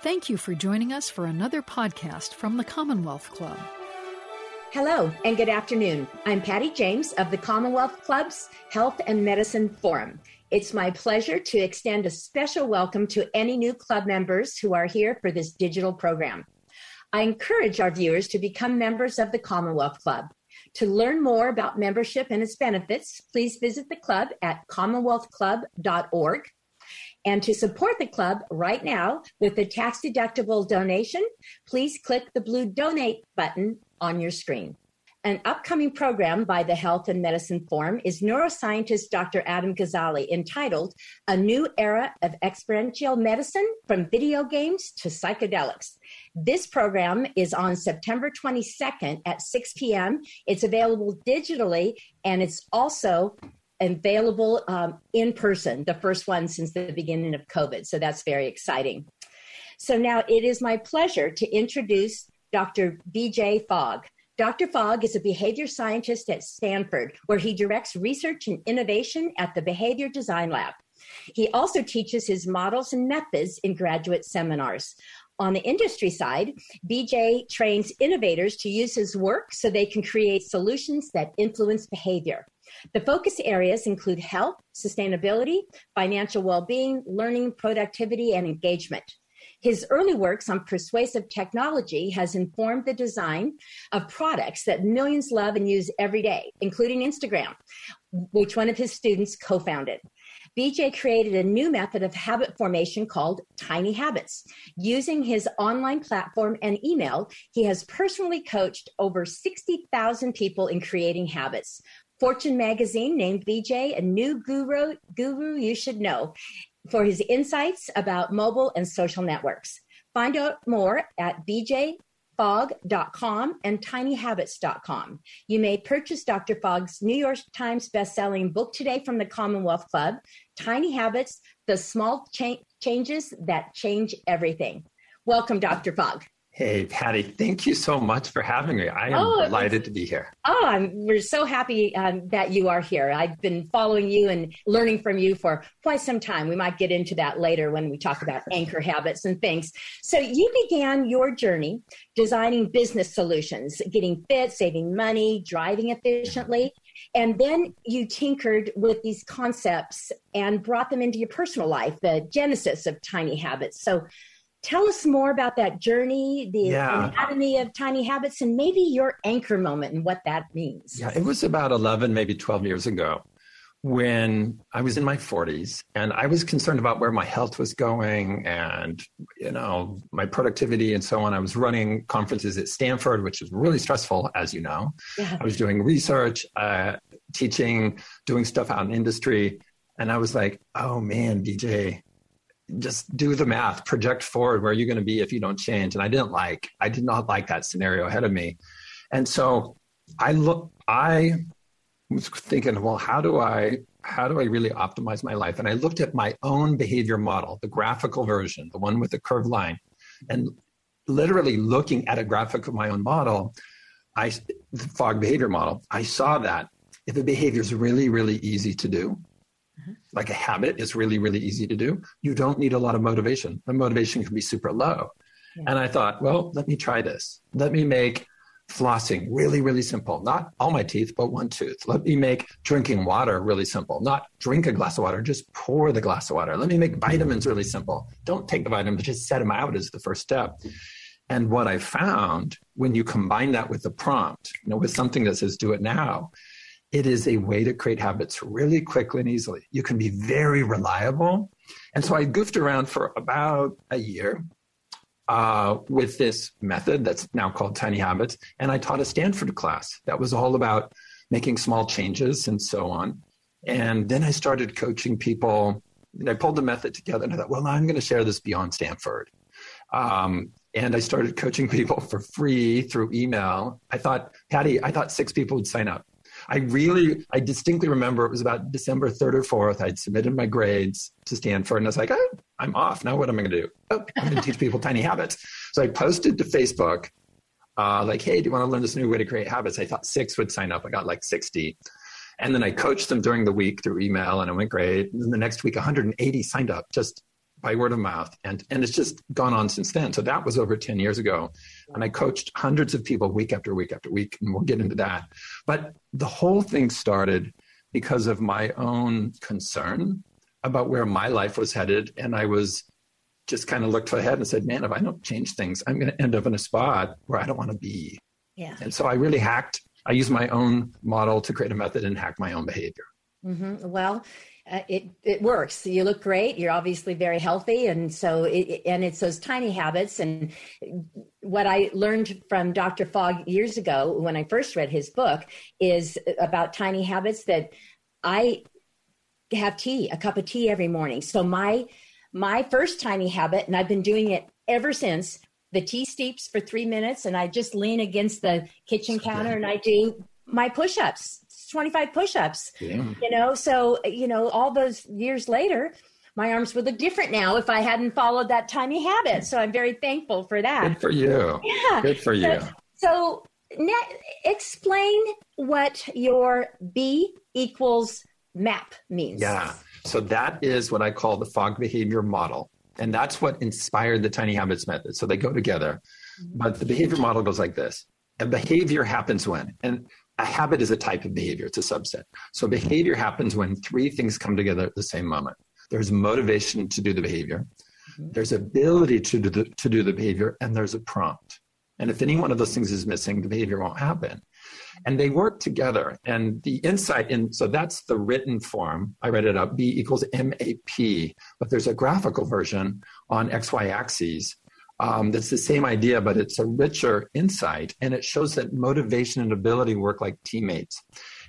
Thank you for joining us for another podcast from the Commonwealth Club. Hello and good afternoon. I'm Patty James of the Commonwealth Club's Health and Medicine Forum. It's my pleasure to extend a special welcome to any new club members who are here for this digital program. I encourage our viewers to become members of the Commonwealth Club. To learn more about membership and its benefits, please visit the club at commonwealthclub.org. And to support the club right now with a tax deductible donation, please click the blue donate button on your screen. An upcoming program by the Health and Medicine Forum is neuroscientist Dr. Adam Gazzaley entitled A New Era of Experiential Medicine from Video Games to Psychedelics. This program is on September 22nd at 6 p.m. It's available digitally and it's also available um, in person, the first one since the beginning of COVID. So that's very exciting. So now it is my pleasure to introduce Dr. BJ Fogg. Dr. Fogg is a behavior scientist at Stanford, where he directs research and innovation at the Behavior Design Lab. He also teaches his models and methods in graduate seminars. On the industry side, BJ trains innovators to use his work so they can create solutions that influence behavior. The focus areas include health, sustainability, financial well being, learning, productivity, and engagement. His early works on persuasive technology has informed the design of products that millions love and use every day, including Instagram, which one of his students co founded. BJ created a new method of habit formation called Tiny Habits. Using his online platform and email, he has personally coached over 60,000 people in creating habits. Fortune magazine named BJ a new guru, guru you should know for his insights about mobile and social networks. Find out more at bjfogg.com and tinyhabits.com. You may purchase Dr. Fogg's New York Times bestselling book today from the Commonwealth Club, Tiny Habits, The Small Cha- Changes That Change Everything. Welcome, Dr. Fogg. Hey, Patty, thank you so much for having me. I am oh, delighted to be here. Oh, I'm, we're so happy um, that you are here. I've been following you and learning from you for quite some time. We might get into that later when we talk about anchor habits and things. So, you began your journey designing business solutions, getting fit, saving money, driving efficiently. And then you tinkered with these concepts and brought them into your personal life, the genesis of tiny habits. So, tell us more about that journey, the yeah. anatomy of tiny habits, and maybe your anchor moment and what that means. Yeah, it was about 11, maybe 12 years ago when I was in my 40s and I was concerned about where my health was going and you know my productivity and so on. I was running conferences at Stanford, which was really stressful, as you know. Yeah. I was doing research, uh, teaching, doing stuff out in industry, and I was like, "Oh man, BJ, just do the math, project forward where you're going to be if you don't change. And I didn't like, I did not like that scenario ahead of me. And so I look, I was thinking, well, how do I, how do I really optimize my life? And I looked at my own behavior model, the graphical version, the one with the curved line, and literally looking at a graphic of my own model, I, the Fogg behavior model, I saw that if a behavior is really, really easy to do, like a habit is really, really easy to do. You don't need a lot of motivation. The motivation can be super low. Yeah. And I thought, well, let me try this. Let me make flossing really, really simple. Not all my teeth, but one tooth. Let me make drinking water really simple. Not drink a glass of water, just pour the glass of water. Let me make vitamins really simple. Don't take the vitamins, just set them out as the first step. And what I found when you combine that with the prompt, you know, with something that says do it now, it is a way to create habits really quickly and easily. You can be very reliable. And so I goofed around for about a year uh, with this method that's now called Tiny Habits. And I taught a Stanford class that was all about making small changes and so on. And then I started coaching people. And I pulled the method together and I thought, well, I'm going to share this beyond Stanford. Um, and I started coaching people for free through email. I thought, Patty, I thought six people would sign up. I really, I distinctly remember it was about December 3rd or 4th. I'd submitted my grades to Stanford and I was like, oh, I'm off. Now what am I going to do? Oh, I'm going to teach people tiny habits. So I posted to Facebook, uh, like, hey, do you want to learn this new way to create habits? I thought six would sign up. I got like 60. And then I coached them during the week through email and it went great. And the next week, 180 signed up just by word of mouth. And, and it's just gone on since then. So that was over 10 years ago. And I coached hundreds of people week after week after week. And we'll get into that. But the whole thing started because of my own concern about where my life was headed. And I was just kind of looked ahead and said, man, if I don't change things, I'm going to end up in a spot where I don't want to be. Yeah. And so I really hacked. I used my own model to create a method and hack my own behavior. Mm-hmm. Well, uh, it it works. You look great. You're obviously very healthy, and so it, and it's those tiny habits. And what I learned from Dr. Fogg years ago when I first read his book is about tiny habits that I have tea, a cup of tea every morning. So my my first tiny habit, and I've been doing it ever since. The tea steeps for three minutes, and I just lean against the kitchen counter and I do my push-ups 25 push-ups yeah. you know so you know all those years later my arms would look different now if i hadn't followed that tiny habit so i'm very thankful for that good for you yeah good for you so, so explain what your b equals map means yeah so that is what I call the Fogg behavior model. And that's what inspired the tiny habits method. So they go together. Mm-hmm. But the behavior model goes like this. A behavior happens when, and a habit is a type of behavior, it's a subset. So behavior happens when three things come together at the same moment. There's motivation to do the behavior, mm-hmm. there's ability to do the, to do the behavior, and there's a prompt. And if any one of those things is missing, the behavior won't happen and they work together. And the insight in, so that's the written form. I read it up, B equals MAP, but there's a graphical version on XY axes. Um, that's the same idea, but it's a richer insight. And it shows that motivation and ability work like teammates.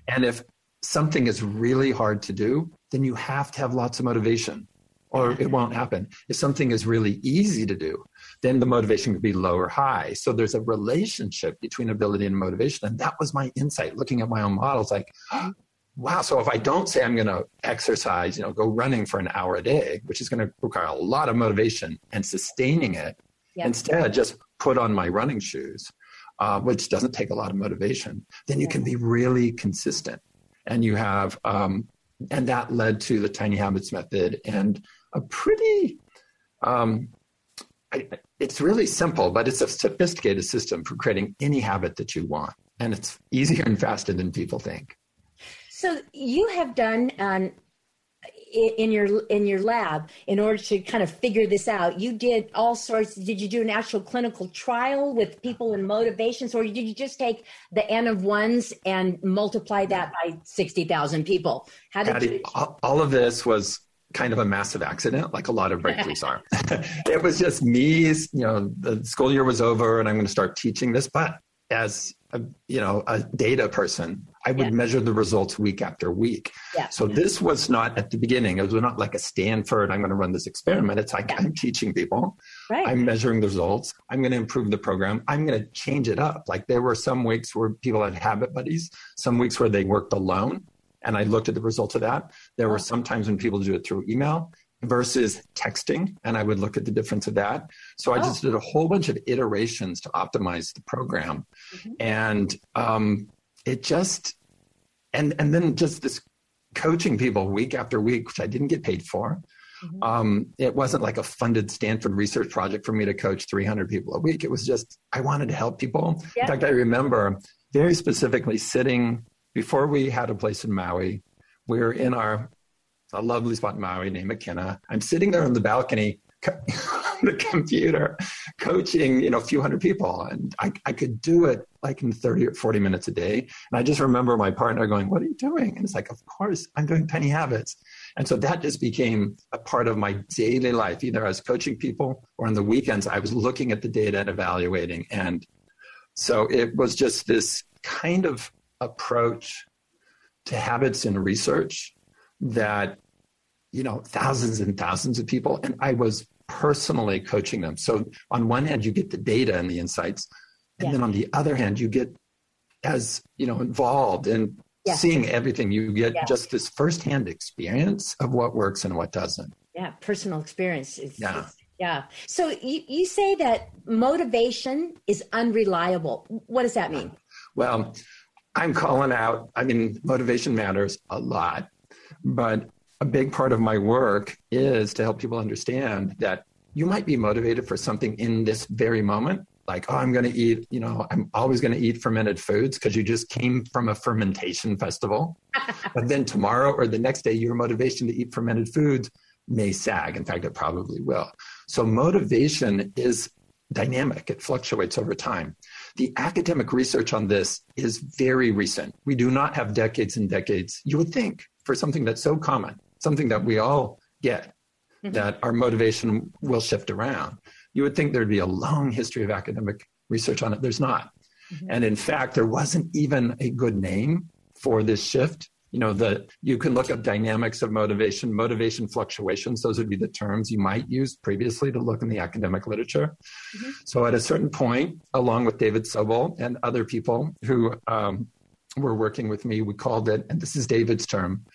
And if something is really hard to do, then you have to have lots of motivation or it won't happen. If something is really easy to do, then the motivation could be low or high. So there's a relationship between ability and motivation. And that was my insight looking at my own models like, wow, so if I don't say I'm going to exercise, you know, go running for an hour a day, which is going to require a lot of motivation and sustaining it, yep. instead just put on my running shoes, uh, which doesn't take a lot of motivation, then you can be really consistent. And you have, um, and that led to the tiny habits method and a pretty um, I, it's really simple, but it's a sophisticated system for creating any habit that you want. And it's easier and faster than people think. So you have done um, in your in your lab in order to kind of figure this out. You did all sorts. Did you do an actual clinical trial with people in motivations, or did you just take the n of ones and multiply that by sixty thousand people? How did Patty, you? All of this was kind of a massive accident, like a lot of breakthroughs are. it was just me, you know, the school year was over and I'm going to start teaching this. But as a, you know, a data person, I would yeah. measure the results week after week. Yeah. So this was not at the beginning. It was not like a Stanford, I'm going to run this experiment. It's like yeah. I'm teaching people. Right. I'm measuring the results. I'm going to improve the program. I'm going to change it up. Like there were some weeks where people had habit buddies, some weeks where they worked alone and I looked at the results of that. There were some times when people do it through email versus texting, and I would look at the difference of that. So I oh. just did a whole bunch of iterations to optimize the program, mm-hmm. and um, it just and and then just this coaching people week after week, which I didn't get paid for. Mm-hmm. Um, it wasn't like a funded Stanford research project for me to coach 300 people a week. It was just I wanted to help people. In fact, I remember very specifically sitting before we had a place in Maui, we were in our a lovely spot in Maui named Makena. I'm sitting there on the balcony on the computer coaching, you know, a few hundred people. And I, I could do it like in 30 or 40 minutes a day. And I just remember my partner going, What are you doing? And it's like, Of course, I'm doing tiny habits. And so that just became a part of my daily life. Either I was coaching people or on the weekends, I was looking at the data and evaluating. And so it was just this kind of approach to habits and research that you know thousands and thousands of people and i was personally coaching them so on one hand you get the data and the insights and yeah. then on the other hand you get as you know involved in yeah. seeing everything you get yeah. just this firsthand experience of what works and what doesn't yeah personal experience is, yeah yeah so you, you say that motivation is unreliable what does that mean well I'm calling out, I mean, motivation matters a lot, but a big part of my work is to help people understand that you might be motivated for something in this very moment like oh i'm going to eat you know i'm always going to eat fermented foods because you just came from a fermentation festival. But then tomorrow or the next day your motivation to eat fermented foods may sag. In fact it probably will. So motivation is dynamic. It fluctuates over time. The academic research on this is very recent. We do not have decades and decades. You would think for something that's so common something that we all get mm-hmm. that our motivation will shift around. You would think there'd be a long history of academic research on it. There's not. Mm-hmm. And in fact, there wasn't even a good name for this shift. You know, the you can look up dynamics of motivation, motivation fluctuations. Those would be the terms you might use previously to look in the academic literature. Mm-hmm. So at a certain point, along with David Sobel and other people who um, were working with me, we called it, and this is David's term,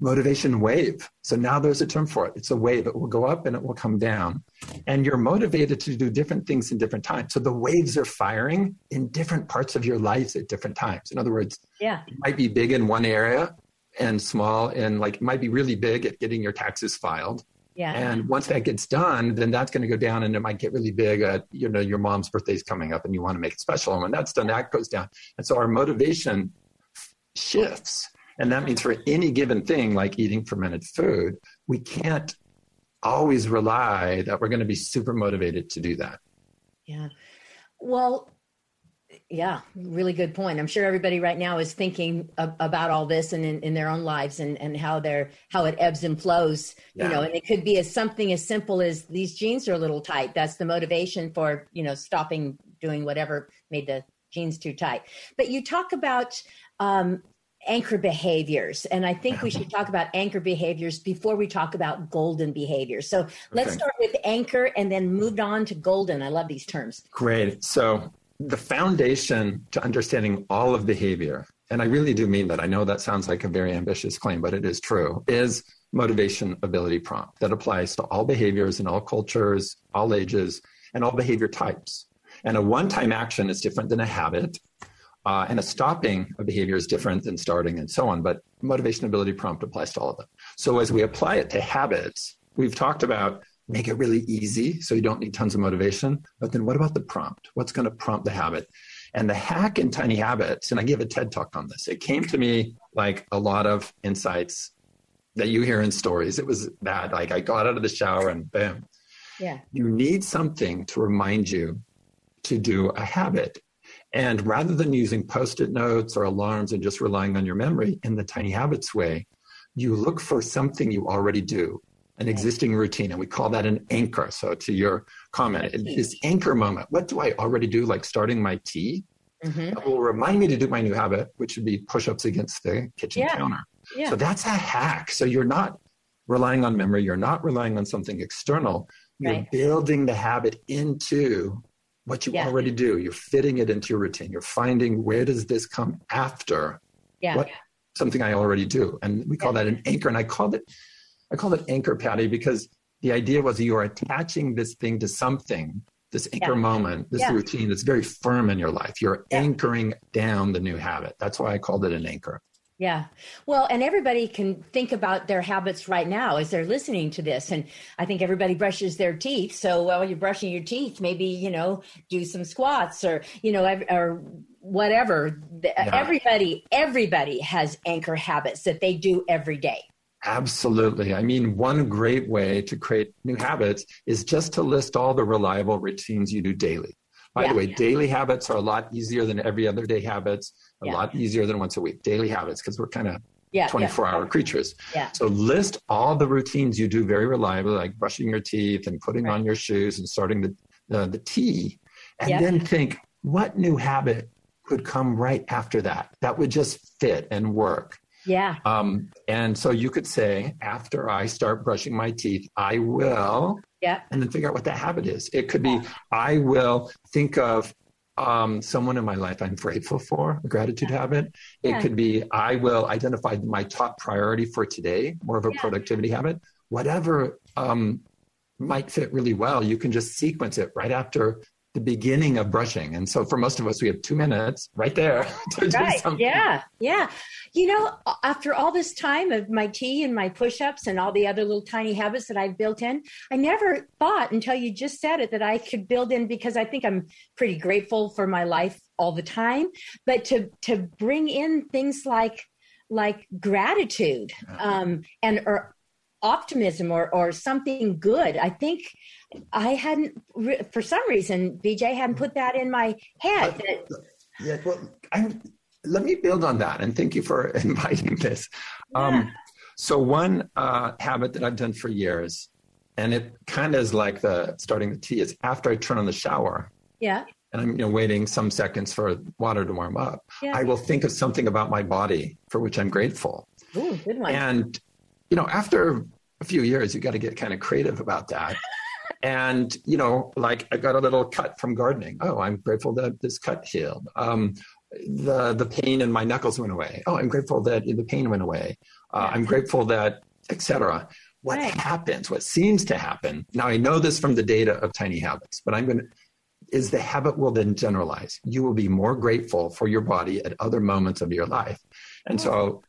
motivation wave. So now there's a term for it. It's a wave. It will go up and it will come down. And you're motivated to do different things in different times. So the waves are firing in different parts of your life at different times. In other words, yeah. it might be big in one area and small and like it might be really big at getting your taxes filed. Yeah. And once that gets done, then that's going to go down and it might get really big at, you know, your mom's birthday's coming up and you want to make it special. And when that's done, that goes down. And so our motivation shifts and that means for any given thing like eating fermented food, we can't always rely that we're going to be super motivated to do that. Yeah. Well, yeah, really good point. I'm sure everybody right now is thinking about all this and in, in, their own lives and, and how they're how it ebbs and flows. Yeah. You know, and it could be as something as simple as these jeans are a little tight. That's the motivation for you know stopping doing whatever made the jeans too tight. But you talk about um, anchor behaviors. And I think we should talk about anchor behaviors before we talk about golden behaviors. So let's okay. start with anchor and then move on to golden. I love these terms. Great. So the foundation to understanding all of behavior, and I really do mean that. I know that sounds like a very ambitious claim, but it is true, is motivation ability prompt that applies to all behaviors in all cultures, all ages, and all behavior types. And a one time action is different than a habit. Uh, and a stopping of behavior is different than starting and so on, but motivation ability prompt applies to all of them. So as we apply it to habits, we've talked about make it really easy so you don't need tons of motivation. But then what about the prompt? What's going to prompt the habit? And the hack in tiny habits, and I gave a TED talk on this, it came to me like a lot of insights that you hear in stories. It was that like I got out of the shower and bam. Yeah. You need something to remind you to do a habit. And rather than using post it notes or alarms and just relying on your memory in the tiny habits way, you look for something you already do, an existing routine. And we call that an anchor. So, to your comment, this anchor moment, what do I already do, like starting my tea? Mm-hmm. That will remind me to do my new habit, which would be push ups against the kitchen yeah. counter. Yeah. So, that's a hack. So, you're not relying on memory, you're not relying on something external. You're right. building the habit into what you yeah. already do. You're fitting it into your routine. You're finding where does this come after yeah. what something I already do. And we call yeah. that an anchor. And I called it I called it anchor, Patty, because the idea was you are attaching this thing to something, this anchor moment, this routine that's very firm in your life. You're anchoring down the new habit. That's why I called it an anchor. Yeah. Well, and everybody can think about their habits right now as they're listening to this. And I think everybody brushes their teeth. So while you're brushing your teeth, maybe, you know, do some squats or, you know, or whatever. Yeah. Everybody, everybody has anchor habits that they do every day. Absolutely. I mean, one great way to create new habits is just to list all the reliable routines you do daily. By yeah. the way, daily habits are a lot easier than every other day habits, a yeah. lot easier than once a week. Daily habits, because we're kind of 24 hour creatures. So list all the routines you do very reliably, like brushing your teeth and putting right. on your shoes and starting the, the, the tea. And then think, what new habit could come right after that? That would just fit and work. Yeah. Um, and so you could say, after I start brushing my teeth, I will. Yeah. And then figure out what that habit is. It could be, I will think of um, someone in my life I'm grateful for, a gratitude yeah. habit. It yeah. could be, I will identify my top priority for today, more of a yeah. productivity habit. Whatever um, might fit really well, you can just sequence it right after the beginning of brushing. And so for most of us, we have two minutes right there to do right. something. Yeah. Yeah. You know, after all this time of my tea and my push ups and all the other little tiny habits that I've built in, I never thought until you just said it that I could build in because I think I'm pretty grateful for my life all the time. But to, to bring in things like, like gratitude um, and or optimism or, or something good. I think I hadn't, for some reason, BJ hadn't put that in my head. That, yeah, well, I, let me build on that and thank you for inviting this. Yeah. Um, so, one uh, habit that I've done for years, and it kind of is like the starting the tea, is after I turn on the shower. Yeah. And I'm you know, waiting some seconds for water to warm up. Yeah. I will think of something about my body for which I'm grateful. Ooh, good one. And, you know, after a few years, you got to get kind of creative about that. and you know like i got a little cut from gardening. Oh i'm grateful that this cut healed. Um, the the pain in my knuckles went away. Oh i'm grateful that the pain went away. Uh, i'm grateful that etc what right. happens what seems to happen now i know this from the data of tiny habits but i'm going to is the habit will then generalize. You will be more grateful for your body at other moments of your life. And so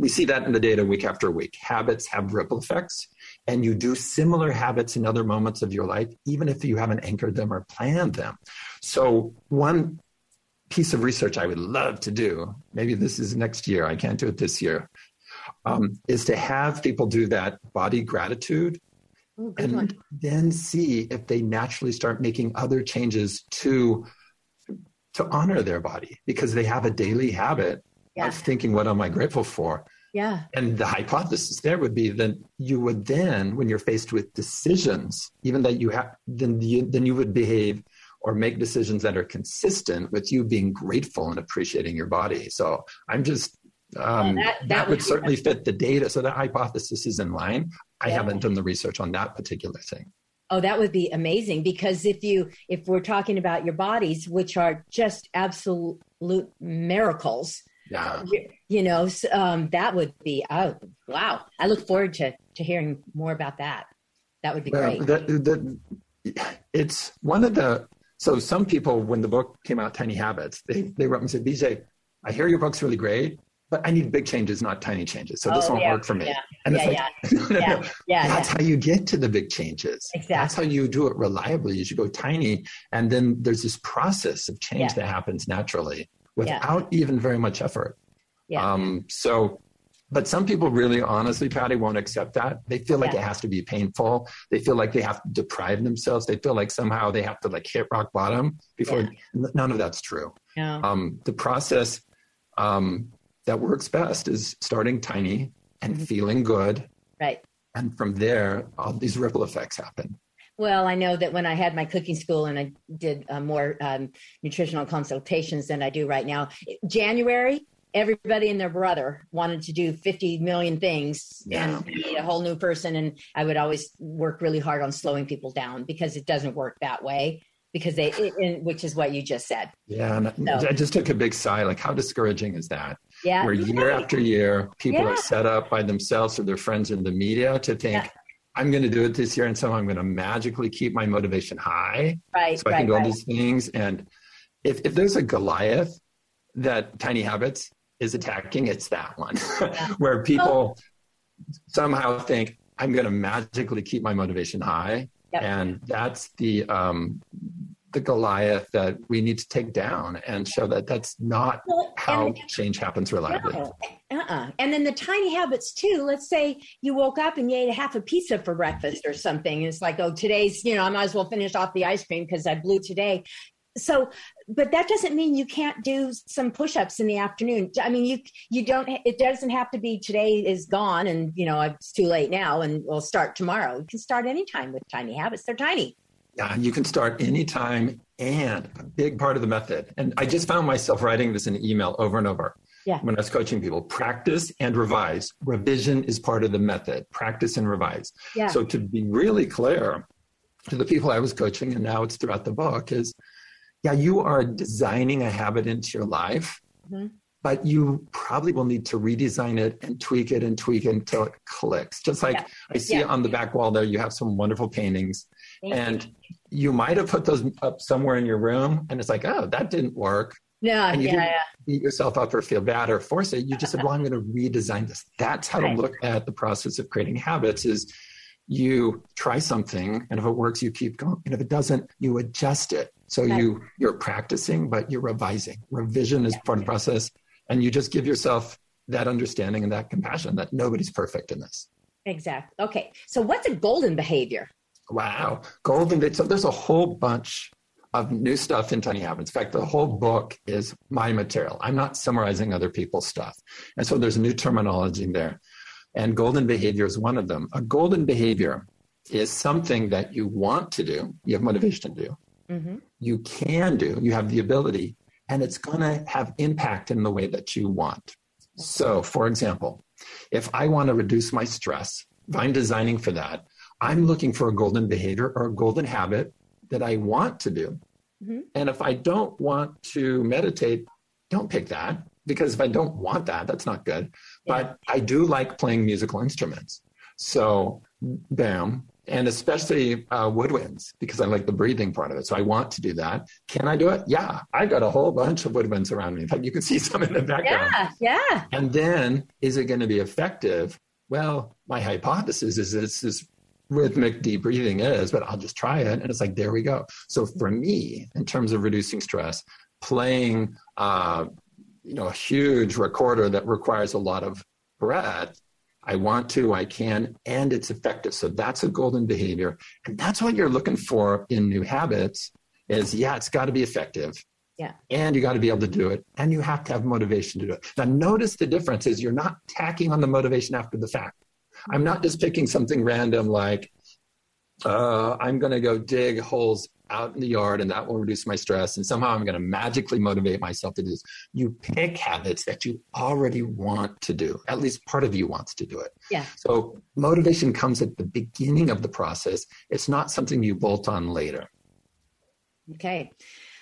we see that in the data week after week habits have ripple effects and you do similar habits in other moments of your life, even if you haven't anchored them or planned them. So, one piece of research I would love to do, maybe this is next year, I can't do it this year, um, is to have people do that body gratitude Ooh, and one. then see if they naturally start making other changes to to honor their body because they have a daily habit yeah. of thinking what am i grateful for yeah. And the hypothesis there would be that you would then, when you're faced with decisions, even that you have, then you, then you would behave or make decisions that are consistent with you being grateful and appreciating your body. So I'm just um, that, that, that, would certainly fit the data. So that hypothesis is in line. I yeah. haven't done the research on that particular thing. Oh, that would be amazing because if you if we're talking about your bodies, which are just absolute miracles, yeah. You know, um, that would be, oh, wow. I look forward to, to hearing more about that. That would be well, great. The, the, it's one of the, so some people, when the book came out, Tiny Habits, they, they wrote and said, BJ, I hear your book's really great, but I need big changes, not tiny changes. So this oh, won't yeah, work for me. Yeah, and yeah, it's like, yeah, yeah, yeah, that's how you get to the big changes. Exactly. That's how you do it reliably. You should go tiny. And then there's this process of change that happens naturally without even very much effort. Yeah. Um, so, but some people really honestly, Patty, won't accept that. They feel like yeah. it has to be painful. They feel like they have to deprive themselves. They feel like somehow they have to like hit rock bottom before yeah. none of that's true. Yeah. Um, the process um, that works best is starting tiny and mm-hmm. feeling good. Right. And from there, all these ripple effects happen. Well, I know that when I had my cooking school and I did uh, more um, nutritional consultations than I do right now, January everybody and their brother wanted to do 50 million things yeah. and be a whole new person. And I would always work really hard on slowing people down because it doesn't work that way. Because they, it, which is what you just said. Yeah, and so, I just took a big sigh. Like, how discouraging is that? Yeah, where year after year, people yeah. are set up by themselves or their friends in the media to think. I'm going to do it this year, and so I'm going to magically keep my motivation high, right? So I right, can do right. all these things. And if if there's a Goliath that Tiny Habits is attacking, it's that one yeah. where people somehow think I'm going to magically keep my motivation high, yep. and that's the um, the Goliath that we need to take down and show that that's not well, how and, change happens reliably. No, uh-uh. And then the tiny habits too. Let's say you woke up and you ate a half a pizza for breakfast or something. It's like, oh, today's, you know, I might as well finish off the ice cream because I blew today so but that doesn't mean you can't do some push-ups in the afternoon i mean you you don't it doesn't have to be today is gone and you know it's too late now and we'll start tomorrow you can start anytime with tiny habits they're tiny yeah you can start anytime and a big part of the method and i just found myself writing this in email over and over yeah. when i was coaching people practice and revise revision is part of the method practice and revise yeah. so to be really clear to the people i was coaching and now it's throughout the book is yeah, you are designing a habit into your life. Mm-hmm. but you probably will need to redesign it and tweak it and tweak it until it clicks. Just like yeah. I see yeah. on the back wall there, you have some wonderful paintings. Thank and you. you might have put those up somewhere in your room, and it's like, oh, that didn't work. Yeah, and you yeah, didn't yeah. beat yourself up or feel bad or force it. You just said, well, I'm going to redesign this. That's how right. to look at the process of creating habits is you try something and if it works, you keep going. And if it doesn't, you adjust it. So right. you, you're practicing, but you're revising. Revision is yeah. part of the process. And you just give yourself that understanding and that compassion that nobody's perfect in this. Exactly. Okay. So what's a golden behavior? Wow. Golden. So there's a whole bunch of new stuff in Tiny Habits. In fact, the whole book is my material. I'm not summarizing other people's stuff. And so there's new terminology there. And golden behavior is one of them. A golden behavior is something that you want to do, you have motivation to do, mm-hmm. you can do, you have the ability, and it's going to have impact in the way that you want. So, for example, if I want to reduce my stress, if I'm designing for that, I'm looking for a golden behavior or a golden habit that I want to do. Mm-hmm. And if I don't want to meditate, don't pick that because if I don't want that, that's not good. Yeah. But I do like playing musical instruments. So, bam. And especially uh, woodwinds because I like the breathing part of it. So I want to do that. Can I do it? Yeah. I've got a whole bunch of woodwinds around me. In fact, you can see some in the background. Yeah. Yeah. And then is it going to be effective? Well, my hypothesis is it's this rhythmic deep breathing is, but I'll just try it. And it's like, there we go. So for me, in terms of reducing stress, playing, uh, you know, a huge recorder that requires a lot of breath, I want to, I can, and it's effective. So that's a golden behavior. And that's what you're looking for in new habits is yeah, it's got to be effective. Yeah. And you got to be able to do it. And you have to have motivation to do it. Now notice the difference is you're not tacking on the motivation after the fact. I'm not just picking something random like, uh, I'm going to go dig holes out in the yard and that will reduce my stress. And somehow I'm going to magically motivate myself to do this. You pick habits that you already want to do. At least part of you wants to do it. Yeah. So motivation comes at the beginning of the process. It's not something you bolt on later. Okay.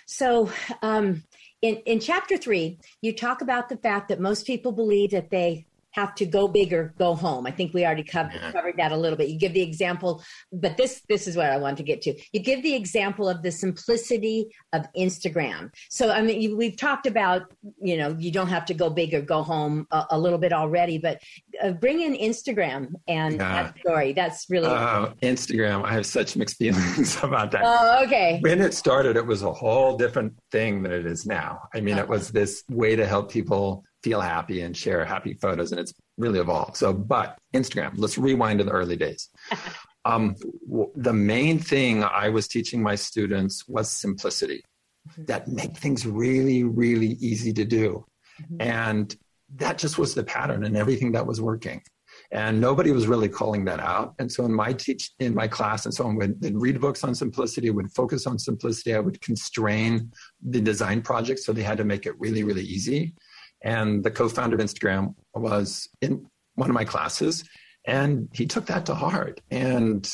So, um, in, in chapter three, you talk about the fact that most people believe that they have to go big or go home. I think we already covered, covered that a little bit. You give the example, but this this is what I want to get to. You give the example of the simplicity of Instagram. So I mean, you, we've talked about you know you don't have to go big or go home a, a little bit already, but uh, bring in Instagram and yeah. that story. That's really uh, Instagram. I have such mixed feelings about that. Oh, okay. When it started, it was a whole different thing than it is now. I mean, uh-huh. it was this way to help people feel happy and share happy photos and it's really evolved. So but instagram let's rewind to the early days. Um, w- the main thing i was teaching my students was simplicity. Mm-hmm. that make things really really easy to do. Mm-hmm. and that just was the pattern and everything that was working. And nobody was really calling that out. And so in my teach in my class and so on would read books on simplicity would focus on simplicity i would constrain the design project so they had to make it really really easy and the co-founder of Instagram was in one of my classes, and he took that to heart. And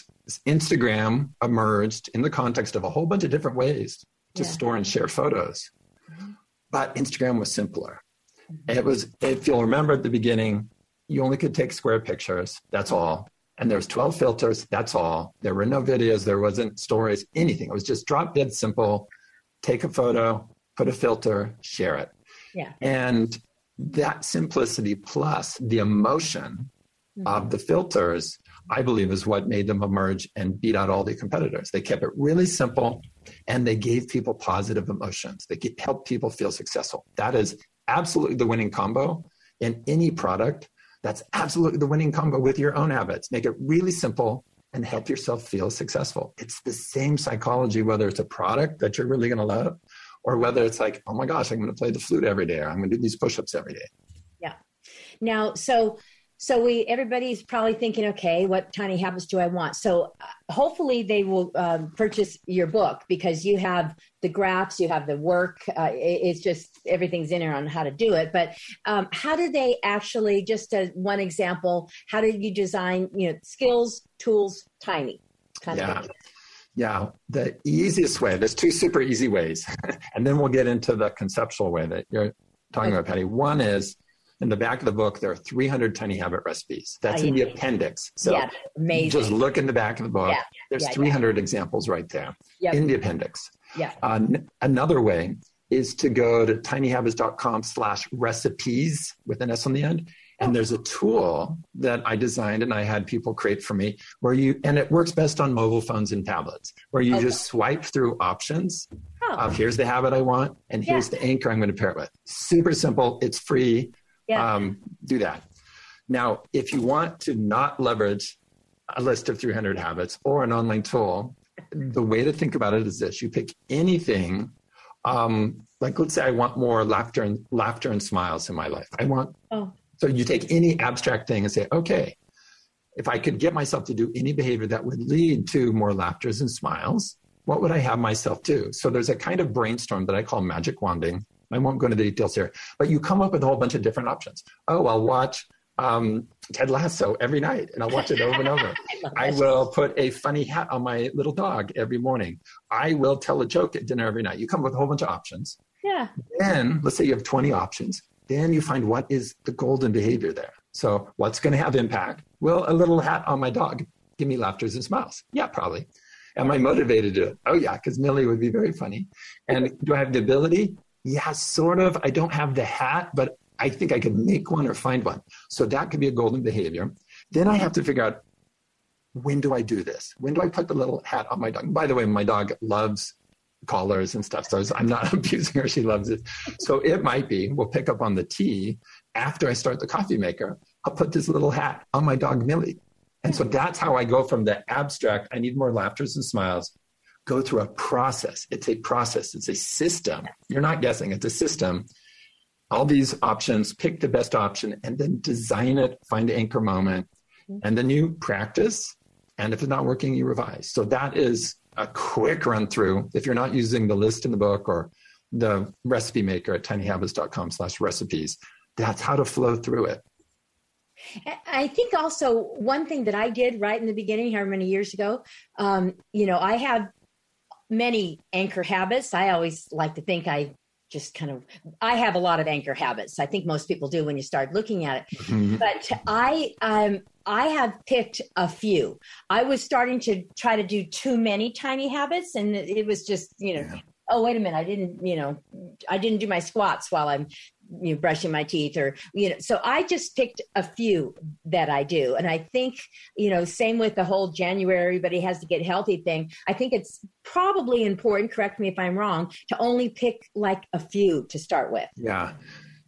Instagram emerged in the context of a whole bunch of different ways to yeah. store and share photos. But Instagram was simpler. Mm-hmm. It was, if you'll remember at the beginning, you only could take square pictures. That's all. And there was 12 filters. That's all. There were no videos. There wasn't stories, anything. It was just drop dead simple. Take a photo, put a filter, share it. Yeah. And that simplicity plus the emotion mm-hmm. of the filters, I believe, is what made them emerge and beat out all the competitors. They kept it really simple and they gave people positive emotions. They helped people feel successful. That is absolutely the winning combo in any product. That's absolutely the winning combo with your own habits. Make it really simple and help yourself feel successful. It's the same psychology, whether it's a product that you're really going to love or whether it's like, oh my gosh, I'm going to play the flute every day, or I'm going to do these push-ups every day. Yeah. Now, so so we everybody's probably thinking, okay, what tiny habits do I want? So uh, hopefully they will um, purchase your book because you have the graphs, you have the work. Uh, it, it's just everything's in there on how to do it. But um, how do they actually? Just as one example, how did you design? You know, skills, tools, tiny. Kind yeah. Of yeah, the easiest way, there's two super easy ways. and then we'll get into the conceptual way that you're talking about, Patty. One is in the back of the book, there are 300 tiny habit recipes. That's in the appendix. So yeah, amazing. just look in the back of the book. Yeah. There's yeah, 300 examples right there yep. in the appendix. Yeah. Uh, n- another way is to go to tinyhabits.com slash recipes with an S on the end. And there's a tool that I designed and I had people create for me where you, and it works best on mobile phones and tablets, where you okay. just swipe through options oh. of here's the habit I want and here's yeah. the anchor I'm going to pair it with. Super simple. It's free. Yeah. Um, do that. Now, if you want to not leverage a list of 300 habits or an online tool, the way to think about it is this you pick anything um, like let's say I want more laughter and laughter and smiles in my life. I want oh. So you take any abstract thing and say, okay, if I could get myself to do any behavior that would lead to more laughters and smiles, what would I have myself do? So there's a kind of brainstorm that I call magic wanding. I won't go into the details here, but you come up with a whole bunch of different options. Oh, I'll watch um, Ted Lasso every night, and I'll watch it over and over. I, I will put a funny hat on my little dog every morning. I will tell a joke at dinner every night. You come up with a whole bunch of options. Yeah. Then let's say you have 20 options. Then you find what is the golden behavior there. So what's going to have impact? Well, a little hat on my dog. Give me laughters and smiles. Yeah, probably. Am I motivated to? It? Oh yeah, because Millie would be very funny. And do I have the ability? Yeah, sort of. I don't have the hat, but I think I could make one or find one. So that could be a golden behavior. Then I have to figure out when do I do this? When do I put the little hat on my dog? By the way, my dog loves collars and stuff. So I'm not abusing her. She loves it. So it might be, we'll pick up on the tea after I start the coffee maker. I'll put this little hat on my dog, Millie. And so that's how I go from the abstract, I need more laughters and smiles, go through a process. It's a process, it's a system. You're not guessing, it's a system all these options, pick the best option, and then design it, find the anchor moment, mm-hmm. and then you practice. And if it's not working, you revise. So that is a quick run through. If you're not using the list in the book or the recipe maker at tinyhabits.com slash recipes, that's how to flow through it. I think also one thing that I did right in the beginning, however many years ago, um, you know, I have many anchor habits. I always like to think I just kind of i have a lot of anchor habits i think most people do when you start looking at it mm-hmm. but i um i have picked a few i was starting to try to do too many tiny habits and it was just you know yeah. oh wait a minute i didn't you know i didn't do my squats while i'm you know, brushing my teeth or you know so i just picked a few that i do and i think you know same with the whole january everybody has to get healthy thing i think it's probably important correct me if i'm wrong to only pick like a few to start with yeah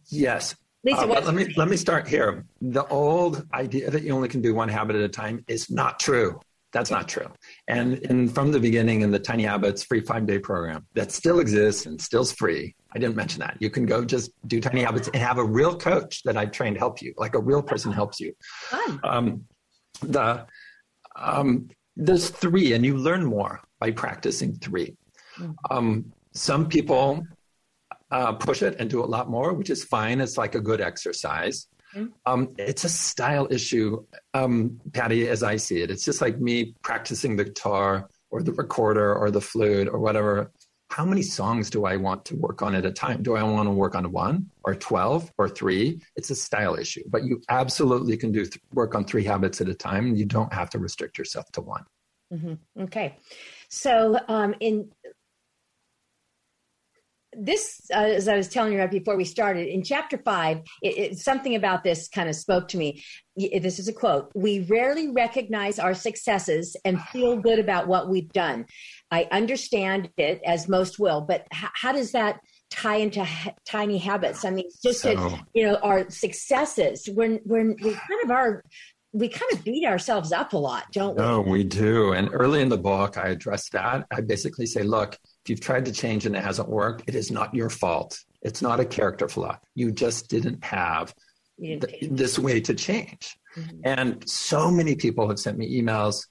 yes Lisa, uh, let me let me start here. The old idea that you only can do one habit at a time is not true. That's not true. And, and from the beginning in the Tiny Habits free five day program that still exists and still's free. I didn't mention that. You can go just do Tiny Habits and have a real coach that I've trained help you, like a real person helps you. Um, the um, there's three, and you learn more by practicing three. Mm. Um, some people uh, push it and do a lot more, which is fine. It's like a good exercise. Mm-hmm. Um, it's a style issue, um, Patty, as I see it. It's just like me practicing the guitar or the recorder or the flute or whatever. How many songs do I want to work on at a time? Do I want to work on one or 12 or three? It's a style issue, but you absolutely can do th- work on three habits at a time. You don't have to restrict yourself to one. Mm-hmm. Okay. So, um, in this, uh, as I was telling you right before we started, in chapter five, it, it, something about this kind of spoke to me. This is a quote We rarely recognize our successes and feel good about what we've done. I understand it, as most will, but h- how does that? tie into tiny habits i mean just so, to, you know our successes when when we kind of are we kind of beat ourselves up a lot, don't we? No, we do. And early in the book, I address that. I basically say, look, if you've tried to change and it hasn't worked, it is not your fault. It's not a character flaw. You just didn't have this way to change. Mm-hmm. And so many people have sent me emails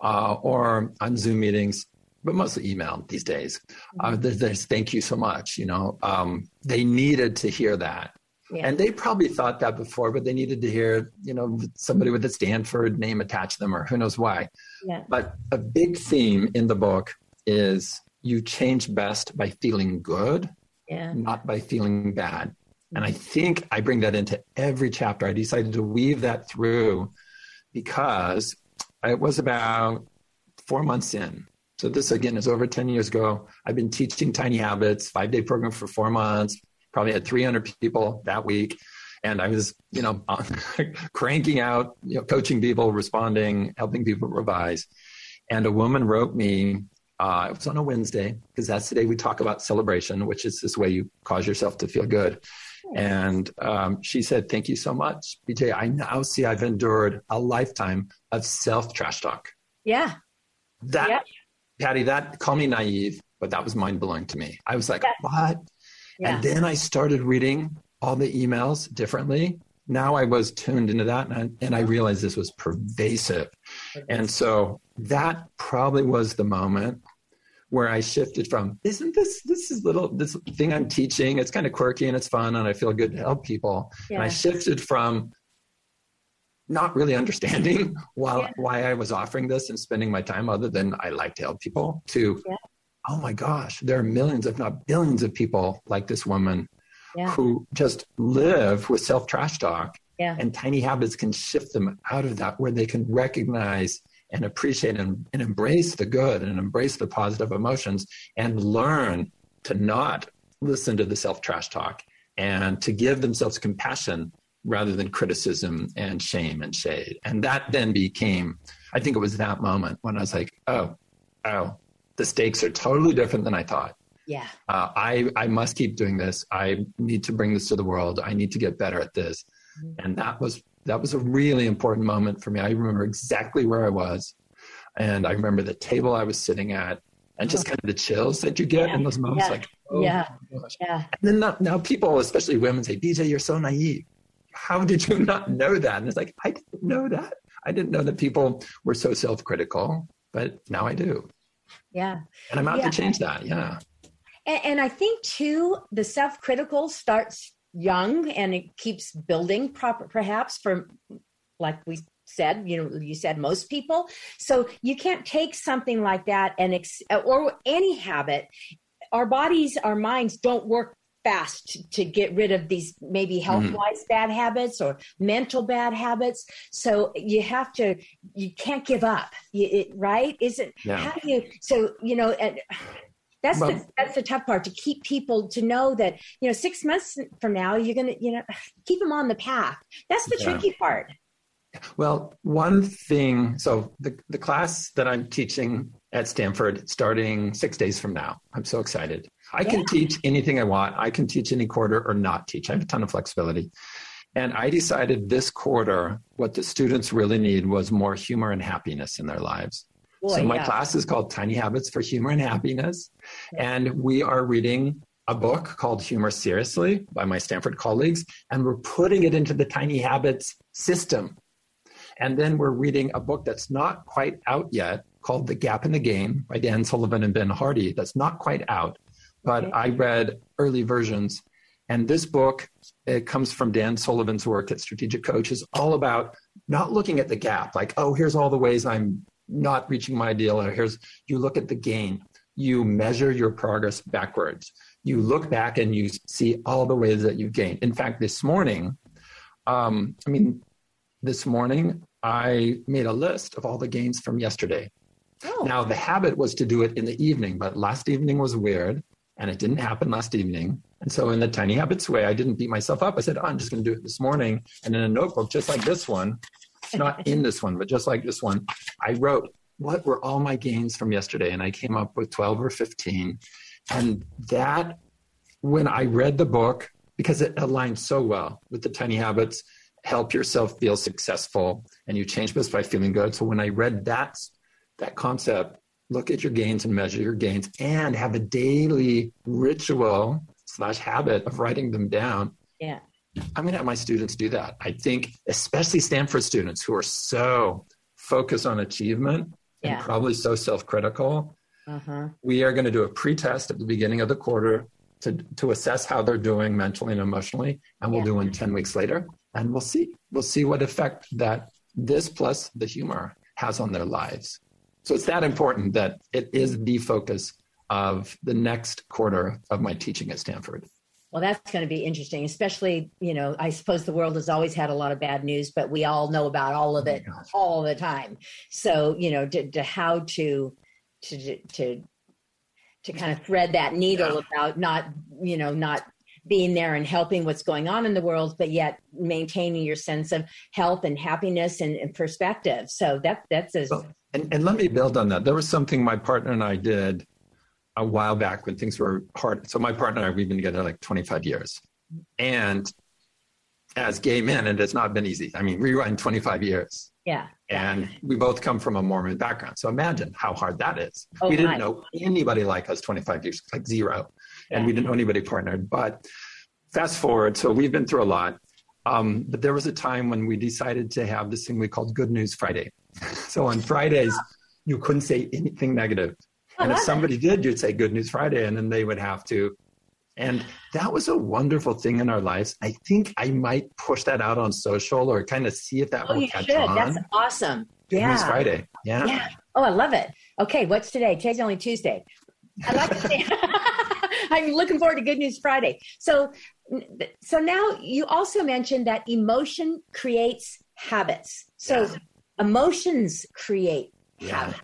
uh, or on Zoom meetings, but mostly email these days. Uh, mm-hmm. There's, there's, thank you so much. You know, um, they needed to hear that. Yeah. And they probably thought that before, but they needed to hear, you know, somebody with a Stanford name attached to them or who knows why. Yeah. But a big theme in the book is you change best by feeling good, yeah. not by feeling bad. And I mm-hmm. think I bring that into every chapter. I decided to weave that through because it was about four months in. So this again is over 10 years ago. I've been teaching tiny habits, five day program for four months, probably had 300 people that week. And I was, you know, cranking out, you know, coaching people, responding, helping people revise. And a woman wrote me, uh, it was on a Wednesday, because that's the day we talk about celebration, which is this way you cause yourself to feel good. And um, she said, Thank you so much, BJ. I now see I've endured a lifetime of self trash talk. Yeah. That, yep. Patty, that, call me naive, but that was mind blowing to me. I was like, yeah. What? Yeah. And then I started reading all the emails differently. Now I was tuned into that and I, and I realized this was pervasive. And so that probably was the moment where I shifted from, isn't this, this is little, this thing I'm teaching, it's kind of quirky and it's fun and I feel good to help people. Yeah. And I shifted from not really understanding why, yeah. why I was offering this and spending my time other than I like to help people to, yeah. oh my gosh, there are millions, if not billions of people like this woman who just live with self trash talk. And tiny habits can shift them out of that where they can recognize and appreciate and, and embrace the good and embrace the positive emotions and learn to not listen to the self trash talk and to give themselves compassion rather than criticism and shame and shade. And that then became, I think it was that moment when I was like, oh, oh, the stakes are totally different than I thought. Yeah. Uh, I, I must keep doing this. I need to bring this to the world. I need to get better at this. Mm-hmm. And that was that was a really important moment for me. I remember exactly where I was, and I remember the table I was sitting at, and just kind of the chills that you get yeah. in those moments. Yeah. Like, oh yeah, yeah. And then now, now people, especially women, say, "BJ, you're so naive. How did you not know that?" And it's like, I didn't know that. I didn't know that people were so self-critical, but now I do. Yeah. And I'm out yeah. to change that. Yeah. And, and I think too, the self-critical starts young and it keeps building proper perhaps for like we said you know you said most people. So you can't take something like that and ex- or any habit. Our bodies our minds don't work fast to get rid of these maybe health wise mm. bad habits or mental bad habits. So you have to you can't give up. You, it, right? Is it yeah. how do you so you know and that's well, the that's the tough part to keep people to know that you know six months from now you're gonna you know keep them on the path. That's the yeah. tricky part. Well, one thing. So the the class that I'm teaching at Stanford starting six days from now. I'm so excited. I yeah. can teach anything I want. I can teach any quarter or not teach. I have a ton of flexibility. And I decided this quarter, what the students really need was more humor and happiness in their lives. Boy, so my yeah. class is called Tiny Habits for Humor and Happiness. And we are reading a book called Humor Seriously by my Stanford colleagues, and we're putting it into the Tiny Habits system. And then we're reading a book that's not quite out yet called The Gap and the Gain by Dan Sullivan and Ben Hardy. That's not quite out, but okay. I read early versions. And this book, it comes from Dan Sullivan's work at Strategic Coach, is all about not looking at the gap, like, oh, here's all the ways I'm not reaching my ideal, or here's you look at the gain. You measure your progress backwards. You look back and you see all the ways that you've gained. In fact, this morning, um, I mean, this morning I made a list of all the gains from yesterday. Oh. Now the habit was to do it in the evening, but last evening was weird and it didn't happen last evening. And so in the tiny habits way, I didn't beat myself up. I said, oh, I'm just going to do it this morning. And in a notebook, just like this one, not in this one, but just like this one, I wrote, what were all my gains from yesterday? And I came up with 12 or 15. And that, when I read the book, because it aligns so well with the tiny habits, help yourself feel successful, and you change this by feeling good. So when I read that, that concept, look at your gains and measure your gains and have a daily ritual slash habit of writing them down. Yeah. I'm going to have my students do that. I think, especially Stanford students who are so focused on achievement yeah. and probably so self critical. Uh-huh. We are going to do a pre test at the beginning of the quarter to, to assess how they're doing mentally and emotionally. And we'll yeah. do one 10 weeks later. And we'll see. We'll see what effect that this plus the humor has on their lives. So it's that important that it is the focus of the next quarter of my teaching at Stanford. Well, that's going to be interesting, especially, you know, I suppose the world has always had a lot of bad news, but we all know about all of oh it oh all the time. So, you know, to, to how to, to, to, to kind of thread that needle yeah. about not, you know, not being there and helping what's going on in the world, but yet maintaining your sense of health and happiness and, and perspective. So that that's a. Well, and, and let me build on that. There was something my partner and I did a while back when things were hard. So my partner and I, we've been together like 25 years. And as gay men, it has not been easy. I mean, rewind 25 years. Yeah. And we both come from a Mormon background. So imagine how hard that is. Oh, we didn't my. know anybody like us 25 years, like zero and we didn't know anybody partnered. But fast forward, so we've been through a lot. Um, but there was a time when we decided to have this thing we called Good News Friday. so on Fridays, you couldn't say anything negative. And if somebody did, you'd say Good News Friday, and then they would have to. And that was a wonderful thing in our lives. I think I might push that out on social or kind of see if that oh, will catch should. on. That's awesome. Good yeah. News Friday. Yeah. yeah. Oh, I love it. Okay, what's today? Today's only Tuesday. I like to say. I'm looking forward to Good News Friday. So, so now you also mentioned that emotion creates habits. So yeah. emotions create yeah. habits.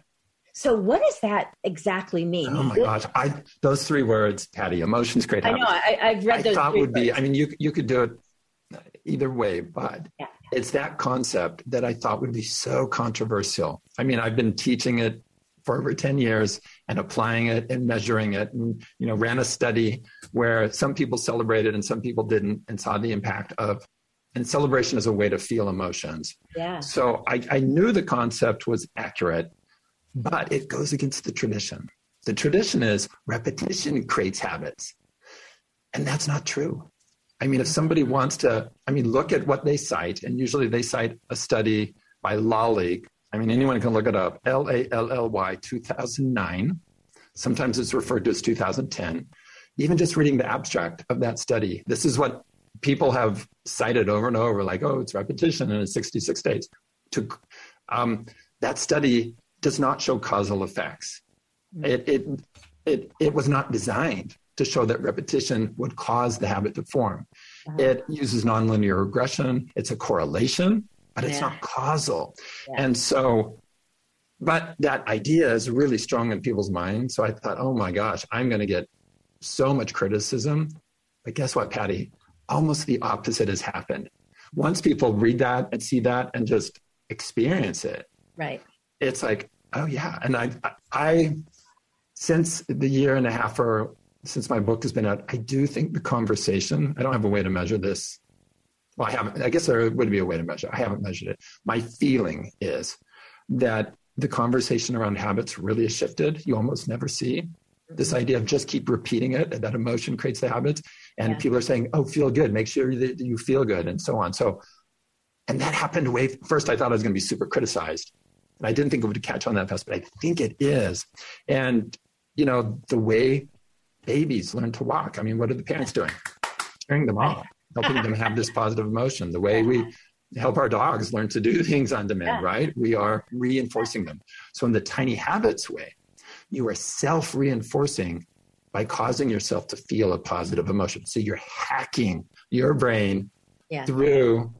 So what does that exactly mean? Oh my gosh, I those three words, Patty, emotions create. I know. I, have read I those. thought would words. be. I mean, you you could do it either way, but yeah. it's that concept that I thought would be so controversial. I mean, I've been teaching it for over 10 years and applying it and measuring it and you know ran a study where some people celebrated and some people didn't and saw the impact of and celebration is a way to feel emotions yeah so i, I knew the concept was accurate but it goes against the tradition the tradition is repetition creates habits and that's not true i mean if somebody wants to i mean look at what they cite and usually they cite a study by Lally I mean, anyone can look it up. L A L L Y 2009. Sometimes it's referred to as 2010. Even just reading the abstract of that study, this is what people have cited over and over like, oh, it's repetition and it's 66 days. To, um, that study does not show causal effects. Mm. It, it, it, it was not designed to show that repetition would cause the habit to form. Uh-huh. It uses nonlinear regression. It's a correlation but it's yeah. not causal. Yeah. And so, but that idea is really strong in people's minds. So I thought, oh my gosh, I'm going to get so much criticism. But guess what, Patty? Almost the opposite has happened. Once people read that and see that and just experience it, right? It's like, oh yeah. And I, I, since the year and a half or since my book has been out, I do think the conversation. I don't have a way to measure this well, I haven't, I guess there would be a way to measure. I haven't measured it. My feeling is that the conversation around habits really has shifted. You almost never see this mm-hmm. idea of just keep repeating it, and that emotion creates the habits. And yeah. people are saying, oh, feel good, make sure that you feel good, and so on. So, and that happened way first. I thought I was going to be super criticized. And I didn't think it would catch on that fast, but I think it is. And, you know, the way babies learn to walk, I mean, what are the parents doing? Turning them off helping them have this positive emotion. The way we help our dogs learn to do things on demand, yeah. right? We are reinforcing them. So, in the tiny habits way, you are self reinforcing by causing yourself to feel a positive emotion. So, you're hacking your brain yeah. through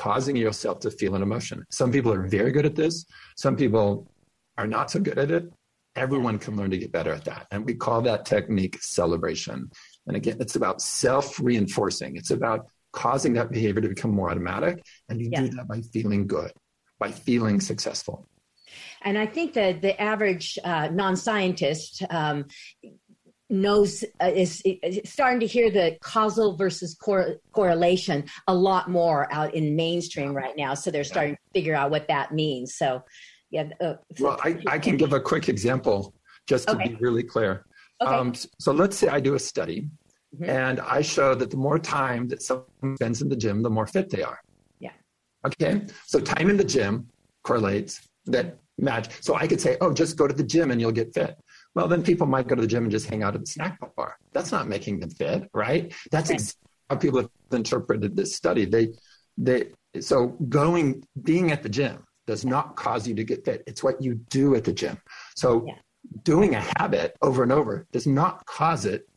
causing yourself to feel an emotion. Some people are very good at this, some people are not so good at it. Everyone can learn to get better at that. And we call that technique celebration. And again, it's about self reinforcing. It's about causing that behavior to become more automatic. And you yeah. do that by feeling good, by feeling successful. And I think that the average uh, non scientist um, knows uh, is, is, starting to hear the causal versus cor- correlation a lot more out in mainstream right now. So they're starting to figure out what that means. So, yeah. Uh, well, I, I can give a quick example just to okay. be really clear. Okay. Um, so let's say I do a study mm-hmm. and I show that the more time that someone spends in the gym, the more fit they are. Yeah. Okay. So time in the gym correlates that match. So I could say, oh, just go to the gym and you'll get fit. Well, then people might go to the gym and just hang out at the snack bar. That's not making them fit, right? That's exactly how people have interpreted this study. They, they, so going, being at the gym does not cause you to get fit. It's what you do at the gym. So yeah doing a habit over and over does not cause it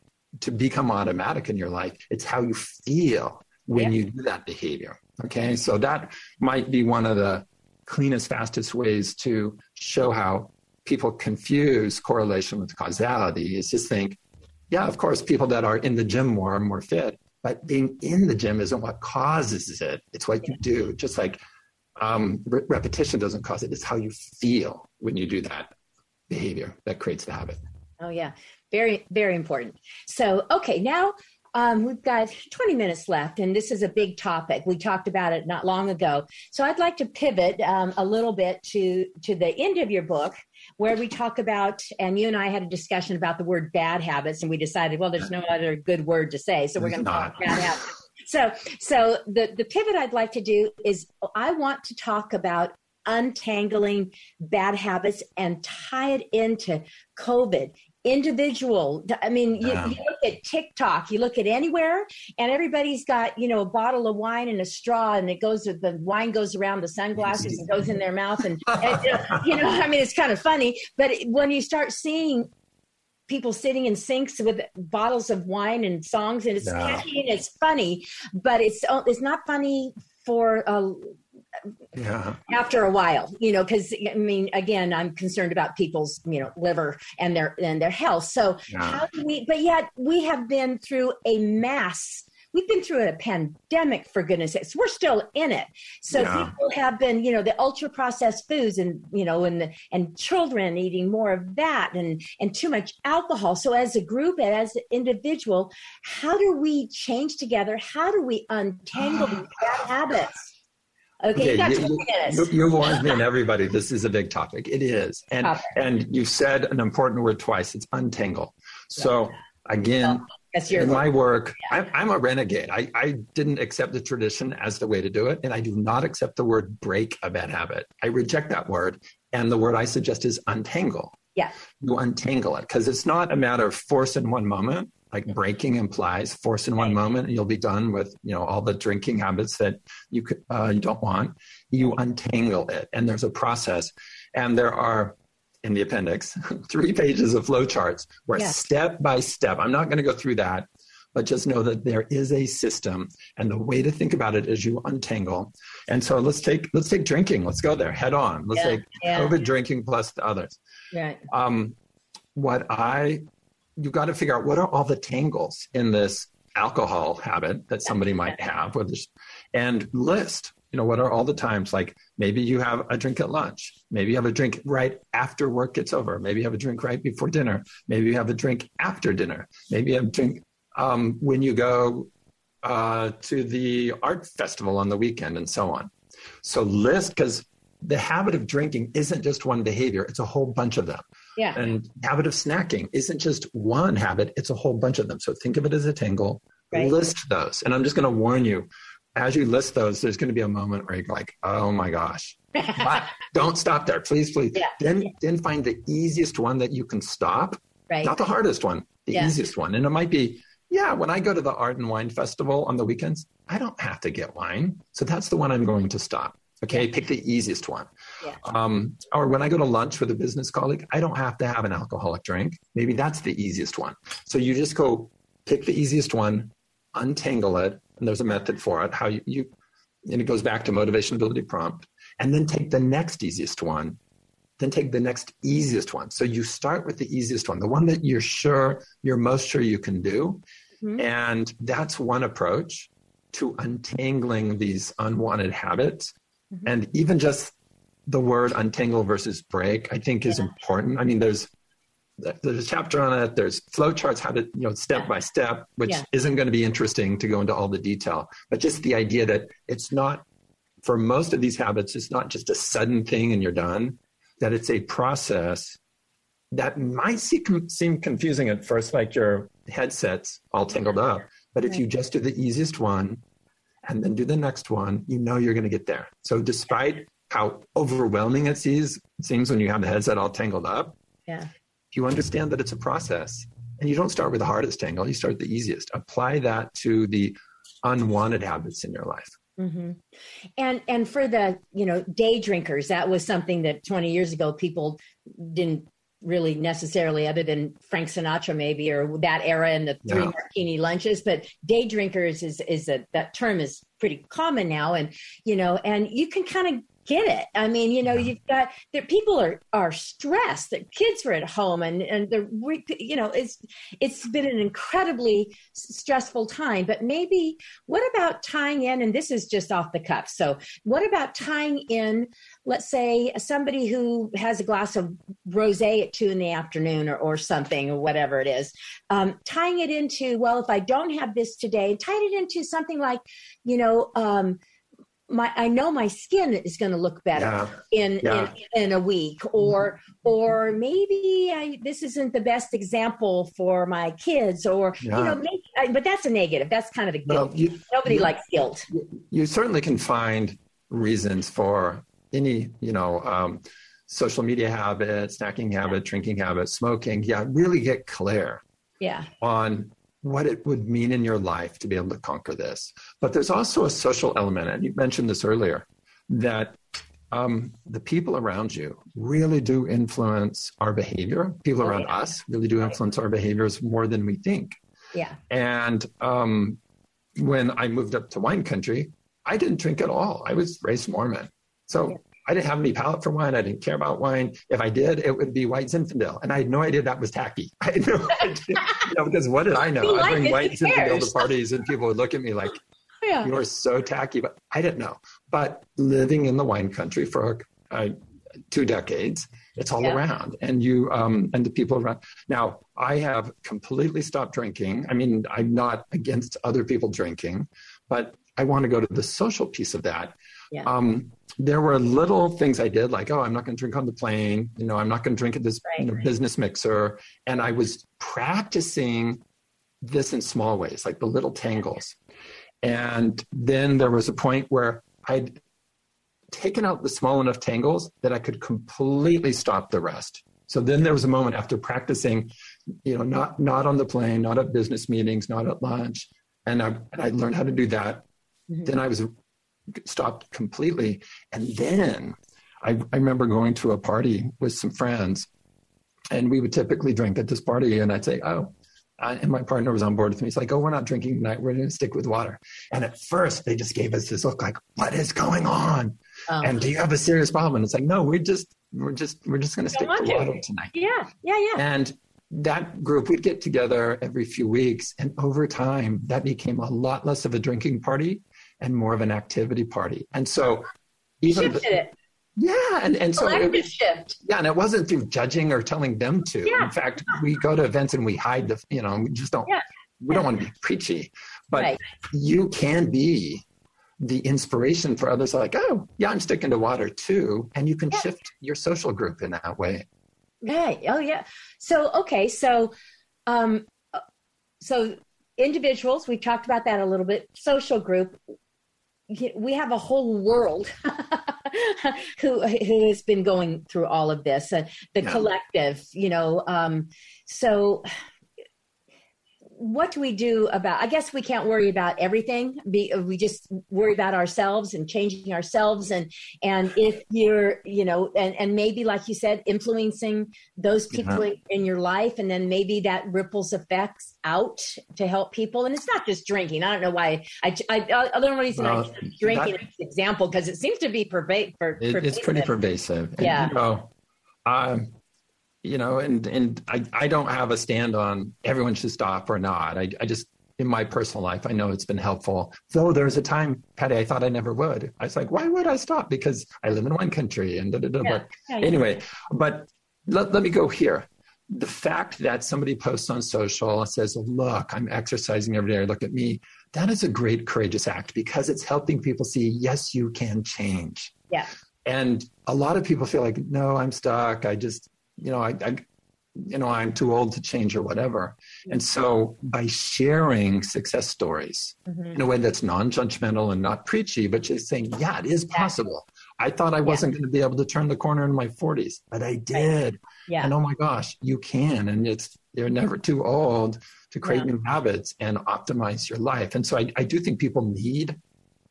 to become automatic in your life. It's how you feel when yeah. you do that behavior. Okay. So that might be one of the cleanest, fastest ways to show how people confuse correlation with causality is just think, yeah, of course, people that are in the gym more are more fit, but being in the gym isn't what causes it. It's what you do. Just like um, re- repetition doesn't cause it, it's how you feel when you do that behavior that creates the habit. Oh, yeah. Very, very important. So, okay, now um, we've got 20 minutes left, and this is a big topic. We talked about it not long ago. So I'd like to pivot um, a little bit to, to the end of your book, where we talk about, and you and I had a discussion about the word bad habits, and we decided, well, there's no other good word to say, so we're going to talk bad habits. So, so the, the pivot I'd like to do is I want to talk about untangling bad habits and tie it into COVID individual. I mean you, you, look at tiktok you look at anywhere and everybody's got you know a bottle of wine and a straw and it goes the wine goes around the sunglasses and goes in their mouth and, and you know i mean it's kind of funny but when you start seeing people sitting in sinks with bottles of wine and songs and it's catchy and it's funny but it's it's not funny for uh, yeah. after a while you know because i mean again i'm concerned about people's you know liver and their and their health so yeah. how do we but yet we have been through a mass we've been through a pandemic for goodness sakes we're still in it so yeah. people have been you know the ultra processed foods and you know and the, and children eating more of that and and too much alcohol so as a group and as an individual how do we change together how do we untangle these bad habits Okay, okay you, you, you, warned me and everybody. This is a big topic. It is, and topic. and you said an important word twice. It's untangle. So again, in my work, yeah. I'm, I'm, a renegade. I, I didn't accept the tradition as the way to do it, and I do not accept the word break a bad habit. I reject that word, and the word I suggest is untangle. Yeah, you untangle it because it's not a matter of force in one moment like breaking implies force in one moment and you'll be done with you know all the drinking habits that you could, uh, you don't want. You untangle it and there's a process. And there are in the appendix three pages of flowcharts where yes. step by step i'm not going to go through that but just know that there is a system and the way to think about it is you untangle. And so let's take let's take drinking. Let's go there head on. Let's yeah, take yeah. covid drinking plus the others. Right. Um, what i you've got to figure out what are all the tangles in this alcohol habit that somebody might have with this, and list you know what are all the times like maybe you have a drink at lunch maybe you have a drink right after work gets over maybe you have a drink right before dinner maybe you have a drink after dinner maybe you have a drink um, when you go uh, to the art festival on the weekend and so on. So list because the habit of drinking isn't just one behavior it's a whole bunch of them yeah. And habit of snacking isn't just one habit, it's a whole bunch of them. So think of it as a tangle, right. list those. And I'm just going to warn you as you list those, there's going to be a moment where you're like, oh my gosh. but don't stop there. Please, please. Yeah. Then, then find the easiest one that you can stop. Right. Not the hardest one, the yeah. easiest one. And it might be, yeah, when I go to the art and wine festival on the weekends, I don't have to get wine. So that's the one I'm going to stop. Okay, pick the easiest one. Yeah. Um, or when I go to lunch with a business colleague, I don't have to have an alcoholic drink. Maybe that's the easiest one. So you just go pick the easiest one, untangle it, and there's a method for it. How you, you and it goes back to motivation ability prompt, and then take the next easiest one, then take the next easiest one. So you start with the easiest one, the one that you're sure you're most sure you can do, mm-hmm. and that's one approach to untangling these unwanted habits Mm-hmm. And even just the word untangle versus break, I think is yeah. important. I mean, there's there's a chapter on it. There's flowcharts, how to you know step yeah. by step, which yeah. isn't going to be interesting to go into all the detail. But just the idea that it's not for most of these habits, it's not just a sudden thing and you're done. That it's a process that might seem, seem confusing at first, like your headsets all tangled up. But if you just do the easiest one and then do the next one, you know you're going to get there. So despite how overwhelming it seems, when you have the headset all tangled up, yeah. you understand that it's a process. And you don't start with the hardest tangle, you start the easiest. Apply that to the unwanted habits in your life. Mm-hmm. And and for the you know day drinkers, that was something that 20 years ago people didn't really necessarily other than Frank Sinatra maybe or that era and the three yeah. martini lunches but day drinkers is is a that term is pretty common now and you know and you can kind of get it. I mean, you know, you've got that people are are stressed. That kids are at home, and and the you know it's it's been an incredibly stressful time. But maybe what about tying in? And this is just off the cuff. So what about tying in? Let's say somebody who has a glass of rosé at two in the afternoon, or or something, or whatever it is. Um, tying it into well, if I don't have this today, tying it into something like, you know. Um, my I know my skin is going to look better yeah. In, yeah. in in a week, or or maybe I, this isn't the best example for my kids, or yeah. you know, maybe, I, but that's a negative. That's kind of a guilt. Well, you, Nobody you, likes guilt. You certainly can find reasons for any you know um, social media habits, snacking habit, drinking habits, smoking. Yeah, really get clear. Yeah. On what it would mean in your life to be able to conquer this. But there's also a social element, and you mentioned this earlier, that um, the people around you really do influence our behavior. People oh, around yeah. us really do influence our behaviors more than we think. Yeah. And um, when I moved up to wine country, I didn't drink at all. I was raised Mormon. So yeah. I didn't have any palate for wine. I didn't care about wine. If I did, it would be white Zinfandel. And I had no idea that was tacky. I had no idea, you know, because what did I know? I bring white Zinfandel to parties and people would look at me like, yeah. you are so tacky. But I didn't know. But living in the wine country for uh, two decades, it's all yeah. around. And you, um, and the people around. Now, I have completely stopped drinking. I mean, I'm not against other people drinking, but I want to go to the social piece of that. Yeah. Um, there were little things I did, like, oh, I'm not going to drink on the plane. You know, I'm not going to drink at this right, you know, right. business mixer. And I was practicing this in small ways, like the little tangles. And then there was a point where I'd taken out the small enough tangles that I could completely stop the rest. So then there was a moment after practicing, you know, not not on the plane, not at business meetings, not at lunch, and I, and I learned how to do that. Mm-hmm. Then I was stopped completely. And then I, I remember going to a party with some friends, and we would typically drink at this party, and I'd say, "Oh." and my partner was on board with me. He's like, "Oh, we're not drinking tonight. We're going to stick with water." And at first, they just gave us this look, like, "What is going on?" Oh. And do you have a serious problem? And it's like, "No, we're just, we're just, we're just going to stick to water tonight." Yeah, yeah, yeah. And that group would get together every few weeks, and over time, that became a lot less of a drinking party and more of an activity party. And so even shifted the, it. Yeah, and, and so it shift. Yeah, and it wasn't through judging or telling them to. Yeah. In fact, we go to events and we hide the, you know, we just don't. Yeah. We don't want to be preachy, but right. you can be the inspiration for others. Like, oh, yeah, I'm sticking to water too, and you can yeah. shift your social group in that way. Right. Oh, yeah. So okay, so, um, so individuals, we talked about that a little bit. Social group, we have a whole world who who has been going through all of this uh, the yeah. collective you know um, so what do we do about i guess we can't worry about everything. Be, we just worry about ourselves and changing ourselves. And and if you're you know and, and maybe like you said influencing those people yeah. in, your life. And then maybe that ripples effects out to help people. And it's not just drinking. I don't know why i i, I don't know reason well, i drinking that, example because it seems to be pervasive it, it's pretty pervasive. and, yeah. you know, um, you know, and and I, I don't have a stand on everyone should stop or not. I, I just in my personal life, I know it's been helpful. Though there was a time, Patty, I thought I never would. I was like, why would I stop? Because I live in one country and da da da. Yeah. But yeah, anyway, but let, let me go here. The fact that somebody posts on social and says, look, I'm exercising every day, look at me, that is a great courageous act because it's helping people see, yes, you can change. Yeah. And a lot of people feel like, no, I'm stuck. I just, you know, I, I you know, I'm too old to change or whatever. And so by sharing success stories mm-hmm. in a way that's non-judgmental and not preachy, but just saying, yeah, it is possible. I thought I wasn't yeah. going to be able to turn the corner in my 40s, but I did. Right. Yeah. And oh my gosh, you can. And it's, you're never too old to create yeah. new habits and optimize your life. And so I, I do think people need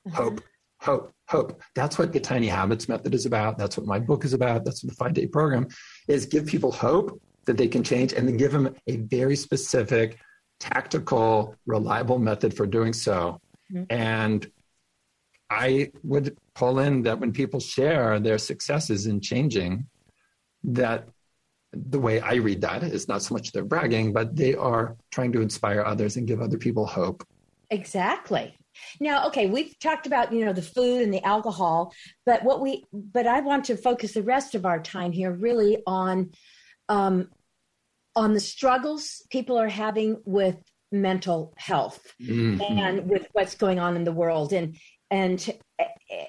mm-hmm. hope hope, hope. That's what the Tiny Habits Method is about. That's what my book is about. That's what the five day program is give people hope that they can change and then give them a very specific, tactical, reliable method for doing so. Mm-hmm. And I would pull in that when people share their successes in changing, that the way I read that is not so much they're bragging, but they are trying to inspire others and give other people hope. Exactly. Now, okay, we've talked about you know the food and the alcohol, but what we but I want to focus the rest of our time here really on um, on the struggles people are having with mental health mm-hmm. and with what's going on in the world and and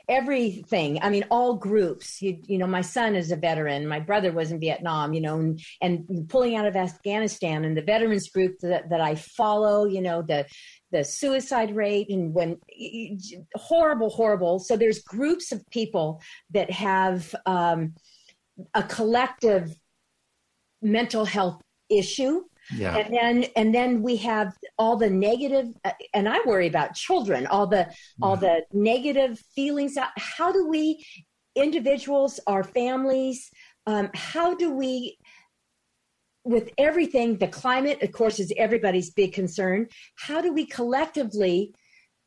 everything. I mean all groups. You, you know my son is a veteran. My brother was in vietnam you know and, and pulling out of afghanistan and the veterans group that, that i follow you know the the suicide rate and when horrible horrible. So there's groups of people that have um, a collective mental health issue. Yeah. and then and then we have all the negative uh, and i worry about children all the all the negative feelings. How do we individuals our families um, how do we with everything the climate of course is everybody's big concern how do we collectively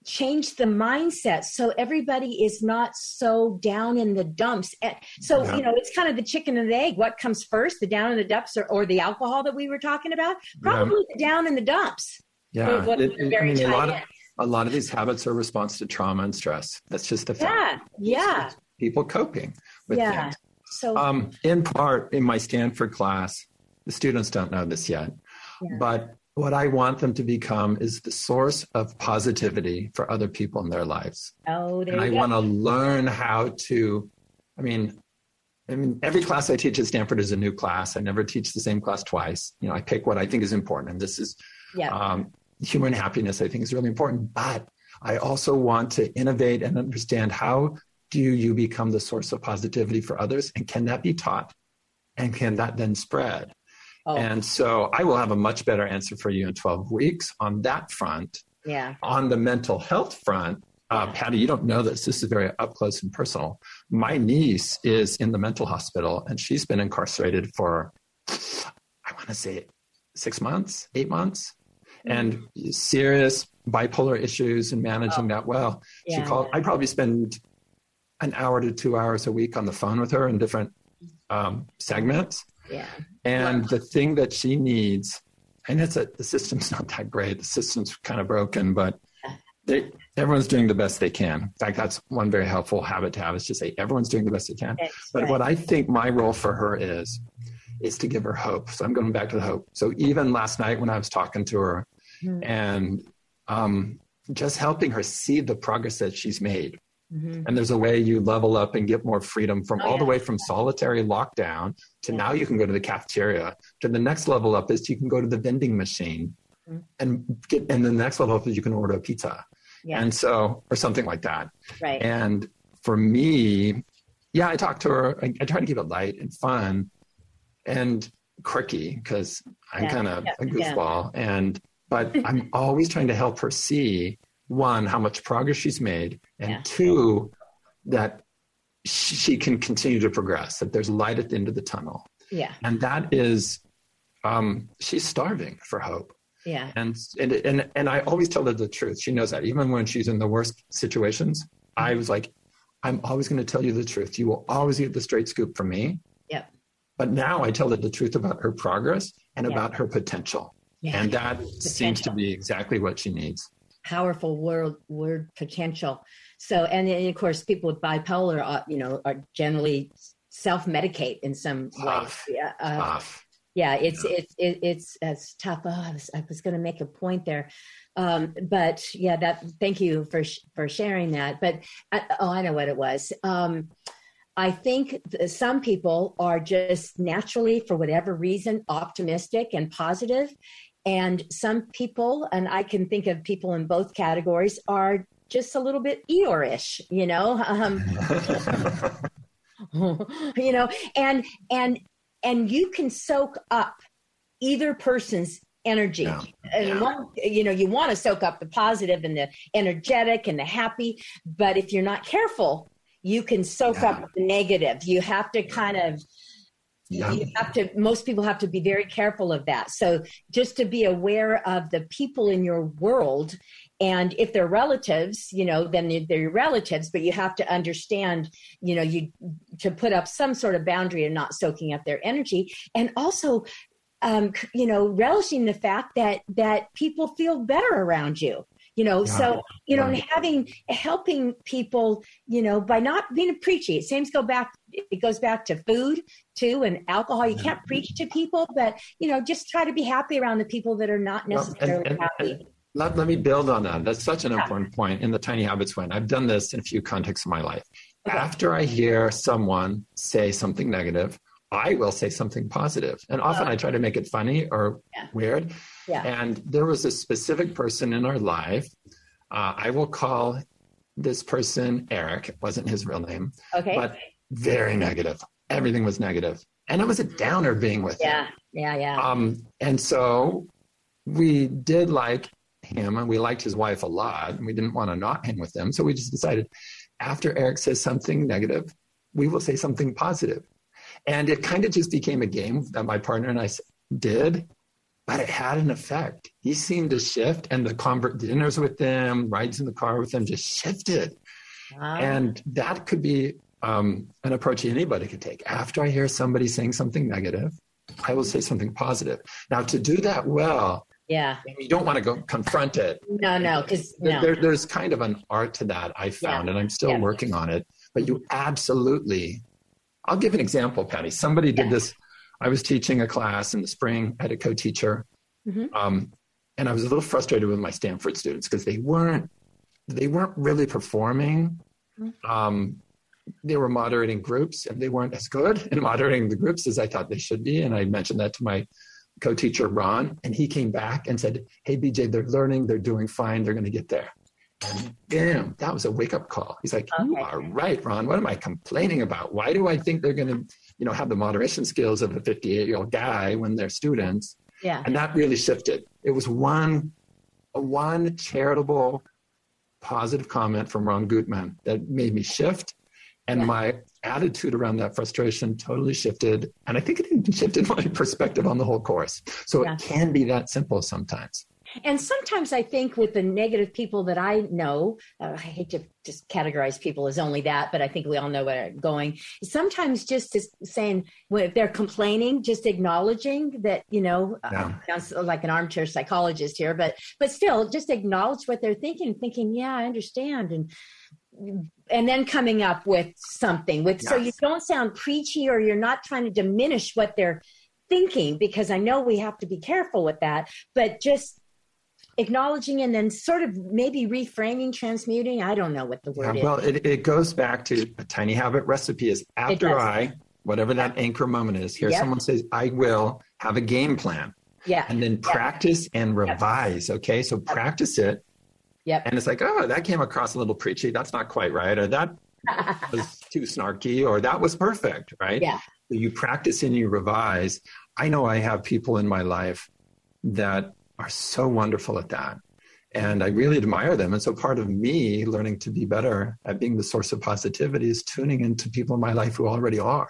change the mindset so everybody is not so down in the dumps. So, yeah. you know, it's kind of the chicken and the egg. What comes first, the down in the dumps or, or the alcohol that we were talking about? Probably yeah. the down in the dumps. Yeah. What, it, it, I mean, a lot, of, a lot of these habits are response to trauma and stress. That's just the fact. Yeah. Yeah. People coping with yeah. things. So, um, in part, in my Stanford class, the students don't know this yet, yeah. but what I want them to become is the source of positivity for other people in their lives. Oh, there and I want to learn how to, I mean, I mean, every class I teach at Stanford is a new class. I never teach the same class twice. You know, I pick what I think is important. And this is yeah. um, human happiness, I think is really important. But I also want to innovate and understand how do you become the source of positivity for others? And can that be taught? And can that then spread? Oh. And so I will have a much better answer for you in 12 weeks on that front. Yeah. On the mental health front, uh, Patty, you don't know this. This is very up close and personal. My niece is in the mental hospital and she's been incarcerated for, I want to say, six months, eight months, mm-hmm. and serious bipolar issues and managing oh. that well. Yeah. She called, I probably spend an hour to two hours a week on the phone with her in different um, segments. Yeah. And the thing that she needs, and it's a, the system's not that great. The system's kind of broken, but they, everyone's doing the best they can. In fact, that's one very helpful habit to have is to say everyone's doing the best they can. That's but right. what I think my role for her is, is to give her hope. So I'm going back to the hope. So even last night when I was talking to her mm-hmm. and um, just helping her see the progress that she's made, Mm-hmm. And there's a way you level up and get more freedom from oh, all yeah. the way from solitary lockdown to yeah. now you can go to the cafeteria. To the next level up is you can go to the vending machine mm-hmm. and get, and the next level up is you can order a pizza. Yeah. And so, or something like that. Right. And for me, yeah, I talk to her. I, I try to keep it light and fun and quirky because I'm kind of a goofball. And, but I'm always trying to help her see one, how much progress she's made, and yeah. two, that she can continue to progress, that there's light at the end of the tunnel. Yeah. And that is, um, she's starving for hope. Yeah. And, and, and, and I always tell her the truth. She knows that. Even when she's in the worst situations, I was like, I'm always going to tell you the truth. You will always get the straight scoop from me. Yep. But now I tell her the truth about her progress and about her potential. Yeah. And that potential. seems to be exactly what she needs powerful word word potential. So and, and of course people with bipolar are, you know are generally self-medicate in some way yeah uh, yeah it's yeah. it's it, it's it's tough. Oh, i was, I was going to make a point there. Um, but yeah that thank you for for sharing that. But I, uh, oh i know what it was. Um, I think some people are just naturally, for whatever reason, optimistic and positive, and some people, and I can think of people in both categories, are just a little bit Eeyore-ish, you know. Um, you know, and and and you can soak up either person's energy. Yeah. And one, you know, you want to soak up the positive and the energetic and the happy, but if you're not careful, you can soak Yeah. up the negative. You have to kind of Yeah. you have to most people have to be very careful of that so just to be aware of the people in your world and if they're relatives you know then they're your relatives but you have to understand you know you to put up some sort of boundary and not soaking up their energy and also um, you know relishing the fact that that people feel better around you you know Yeah. so you know Yeah. and having helping people you know by not being preachy it seems go back it goes back to food too and alcohol you can't preach to people but you know just try to be happy around the people that are not Well, and- necessarily and- happy and let, let me build on that. That's such an Yeah. important point in the Tiny Habits Win. I've done this in a few contexts of my life. Okay. After I hear someone say something negative, I will say something positive. And often Oh. I try to make it funny or Yeah. weird. yeah And there was a specific person in our life. Uh, I will call this person Eric. It wasn't his real name, okay but very negative. Everything was negative. And it was a downer being with him. yeah yeah yeah Um, and so we did like him and we liked his wife a lot and we didn't want to not hang with them. So we just decided after Eric says something negative, we will say something positive. And it kind of just became a game that my partner and I did, but it had an effect. He seemed to shift and the convert dinners with them, rides in the car with them just shifted. Wow. And that could be um, an approach anybody could take. After I hear somebody saying something negative, I will say something positive. Now, to do that well, yeah you don't want to go confront it. no no because no there- there's kind of an art to that I found, and I'm still Yeah. working on it. But you absolutely, I'll give an example, Patty. Somebody did Yeah. this. I was teaching a class in the spring. I had a co-teacher, Mhm. um, and I was a little frustrated with my Stanford students because they weren't they weren't really performing. Mhm. Um, they were moderating groups, and they weren't as good in moderating the groups as I thought they should be. And I mentioned that to my co-teacher Ron, and he came back and said, "Hey, BJ, they're learning, they're doing fine, they're going to get there." And damn, that was a wake-up call. He's like, "You Okay. are right, Ron. What am I complaining about? Why do I think they're going to, you know, have the moderation skills of a 58-year-old guy when they're students?" yeah And that really shifted. It was one, one charitable, positive comment from Ron Gutman that made me shift, and Yeah. my attitude around that frustration totally shifted. And I think it even shifted my perspective on the whole course. So Yeah. it can be that simple sometimes. And sometimes I think with the negative people that I know, uh, I hate to just categorize people as only that, but I think we all know where it's going. Sometimes just saying, well, if they're complaining, just acknowledging that, you know, uh, sounds like an armchair psychologist here, but but still, just acknowledge what they're thinking, thinking, yeah, I understand, and and then coming up with something with so you don't sound preachy or you're not trying to diminish what they're thinking because I know we have to be careful with that, but just acknowledging and then sort of maybe reframing, transmuting. I don't know what the Yeah, word well, is. it, it goes back to a tiny habit recipe is after. I, whatever that anchor moment is, here Yep. someone says, I will have a game plan. Yeah. and then practice and revise. Okay, so practice it, Yep. and it's like, oh, that came across a little preachy. That's not quite right, or that was too snarky, or that was perfect, right? Yeah. So you practice and you revise. I know I have people in my life that are so wonderful at that. And I really admire them. And so part of me learning to be better at being the source of positivity is tuning into people in my life who already are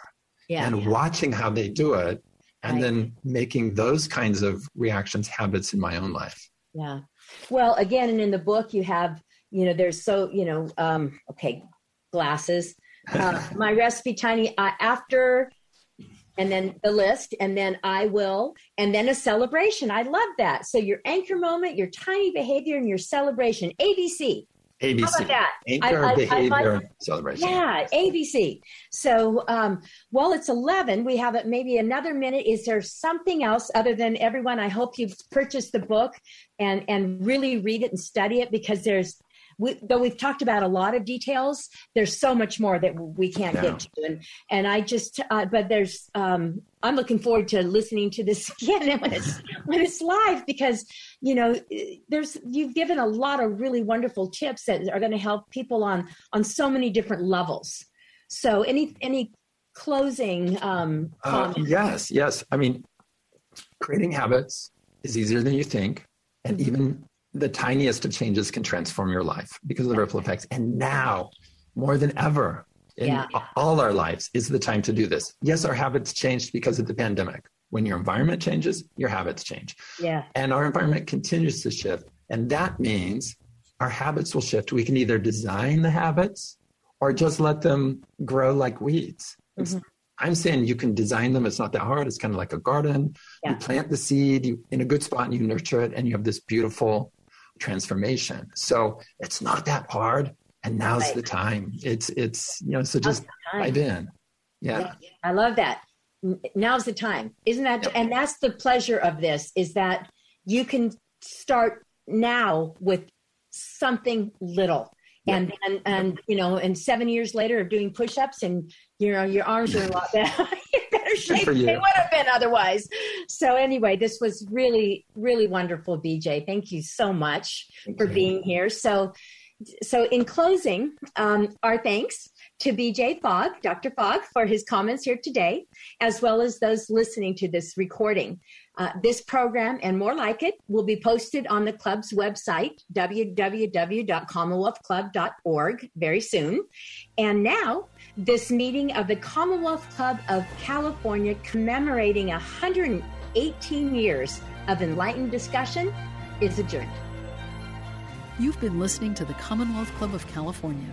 yeah. and watching how they do it and Right. then making those kinds of reactions habits in my own life. Yeah. Well, again, and in the book, you have, you know, there's so, you know, um, okay, glasses. Uh, my recipe, tiny, uh, after, and then the list, and then I will, and then a celebration. I love that. So your anchor moment, your tiny behavior, and your celebration. ABC. ABC. How about that? Anchor I- I- I behavior like- celebration. Yeah, ABC. So um, while it's 11, we have it maybe another minute. Is there something else other than everyone? I hope you've purchased the book and, and really read it and study it because there's, we, though we've talked about a lot of details, there's so much more that we can't Yeah. get to. And, and I just, uh, but there's, um, I'm looking forward to listening to this again when it's, when it's live because you know there's you've given a lot of really wonderful tips that are going to help people on on so many different levels so any any closing um Uh, yes, yes. I mean, creating habits is easier than you think. And mm-hmm. even the tiniest of changes can transform your life because of the ripple effects. And now, more than ever, in yeah. all our lives, is the time to do this. Yes, our habits changed because of the pandemic. When your environment changes, your habits change. Yeah. And our environment continues to shift. And that means our habits will shift. We can either design the habits or just let them grow like weeds. Mm-hmm. I'm saying you can design them. It's not that hard. It's kind of like a garden. Yeah. You plant the seed you, in a good spot and you nurture it, and you have this beautiful transformation. So it's not that hard. And now's right. the time. It's, it's, you know, so just dive in. Yeah. yeah. I love that. Now's the time. Isn't that, yep. and that's the pleasure of this is that you can start now with something little and and and you know and seven years later of doing push-ups and you know your arms are a lot better better shape they would have been otherwise. So anyway this was really really wonderful bj thank you so much thank for you. being here. So so in closing um, our thanks to BJ Fogg, Dr. Fogg, for his comments here today, as well as those listening to this recording. Uh, this program and more like it will be posted on the club's website, www.commonwealthclub.org, very soon. And now, this meeting of the Commonwealth Club of California commemorating 118 years of enlightened discussion is adjourned. You've been listening to the Commonwealth Club of California.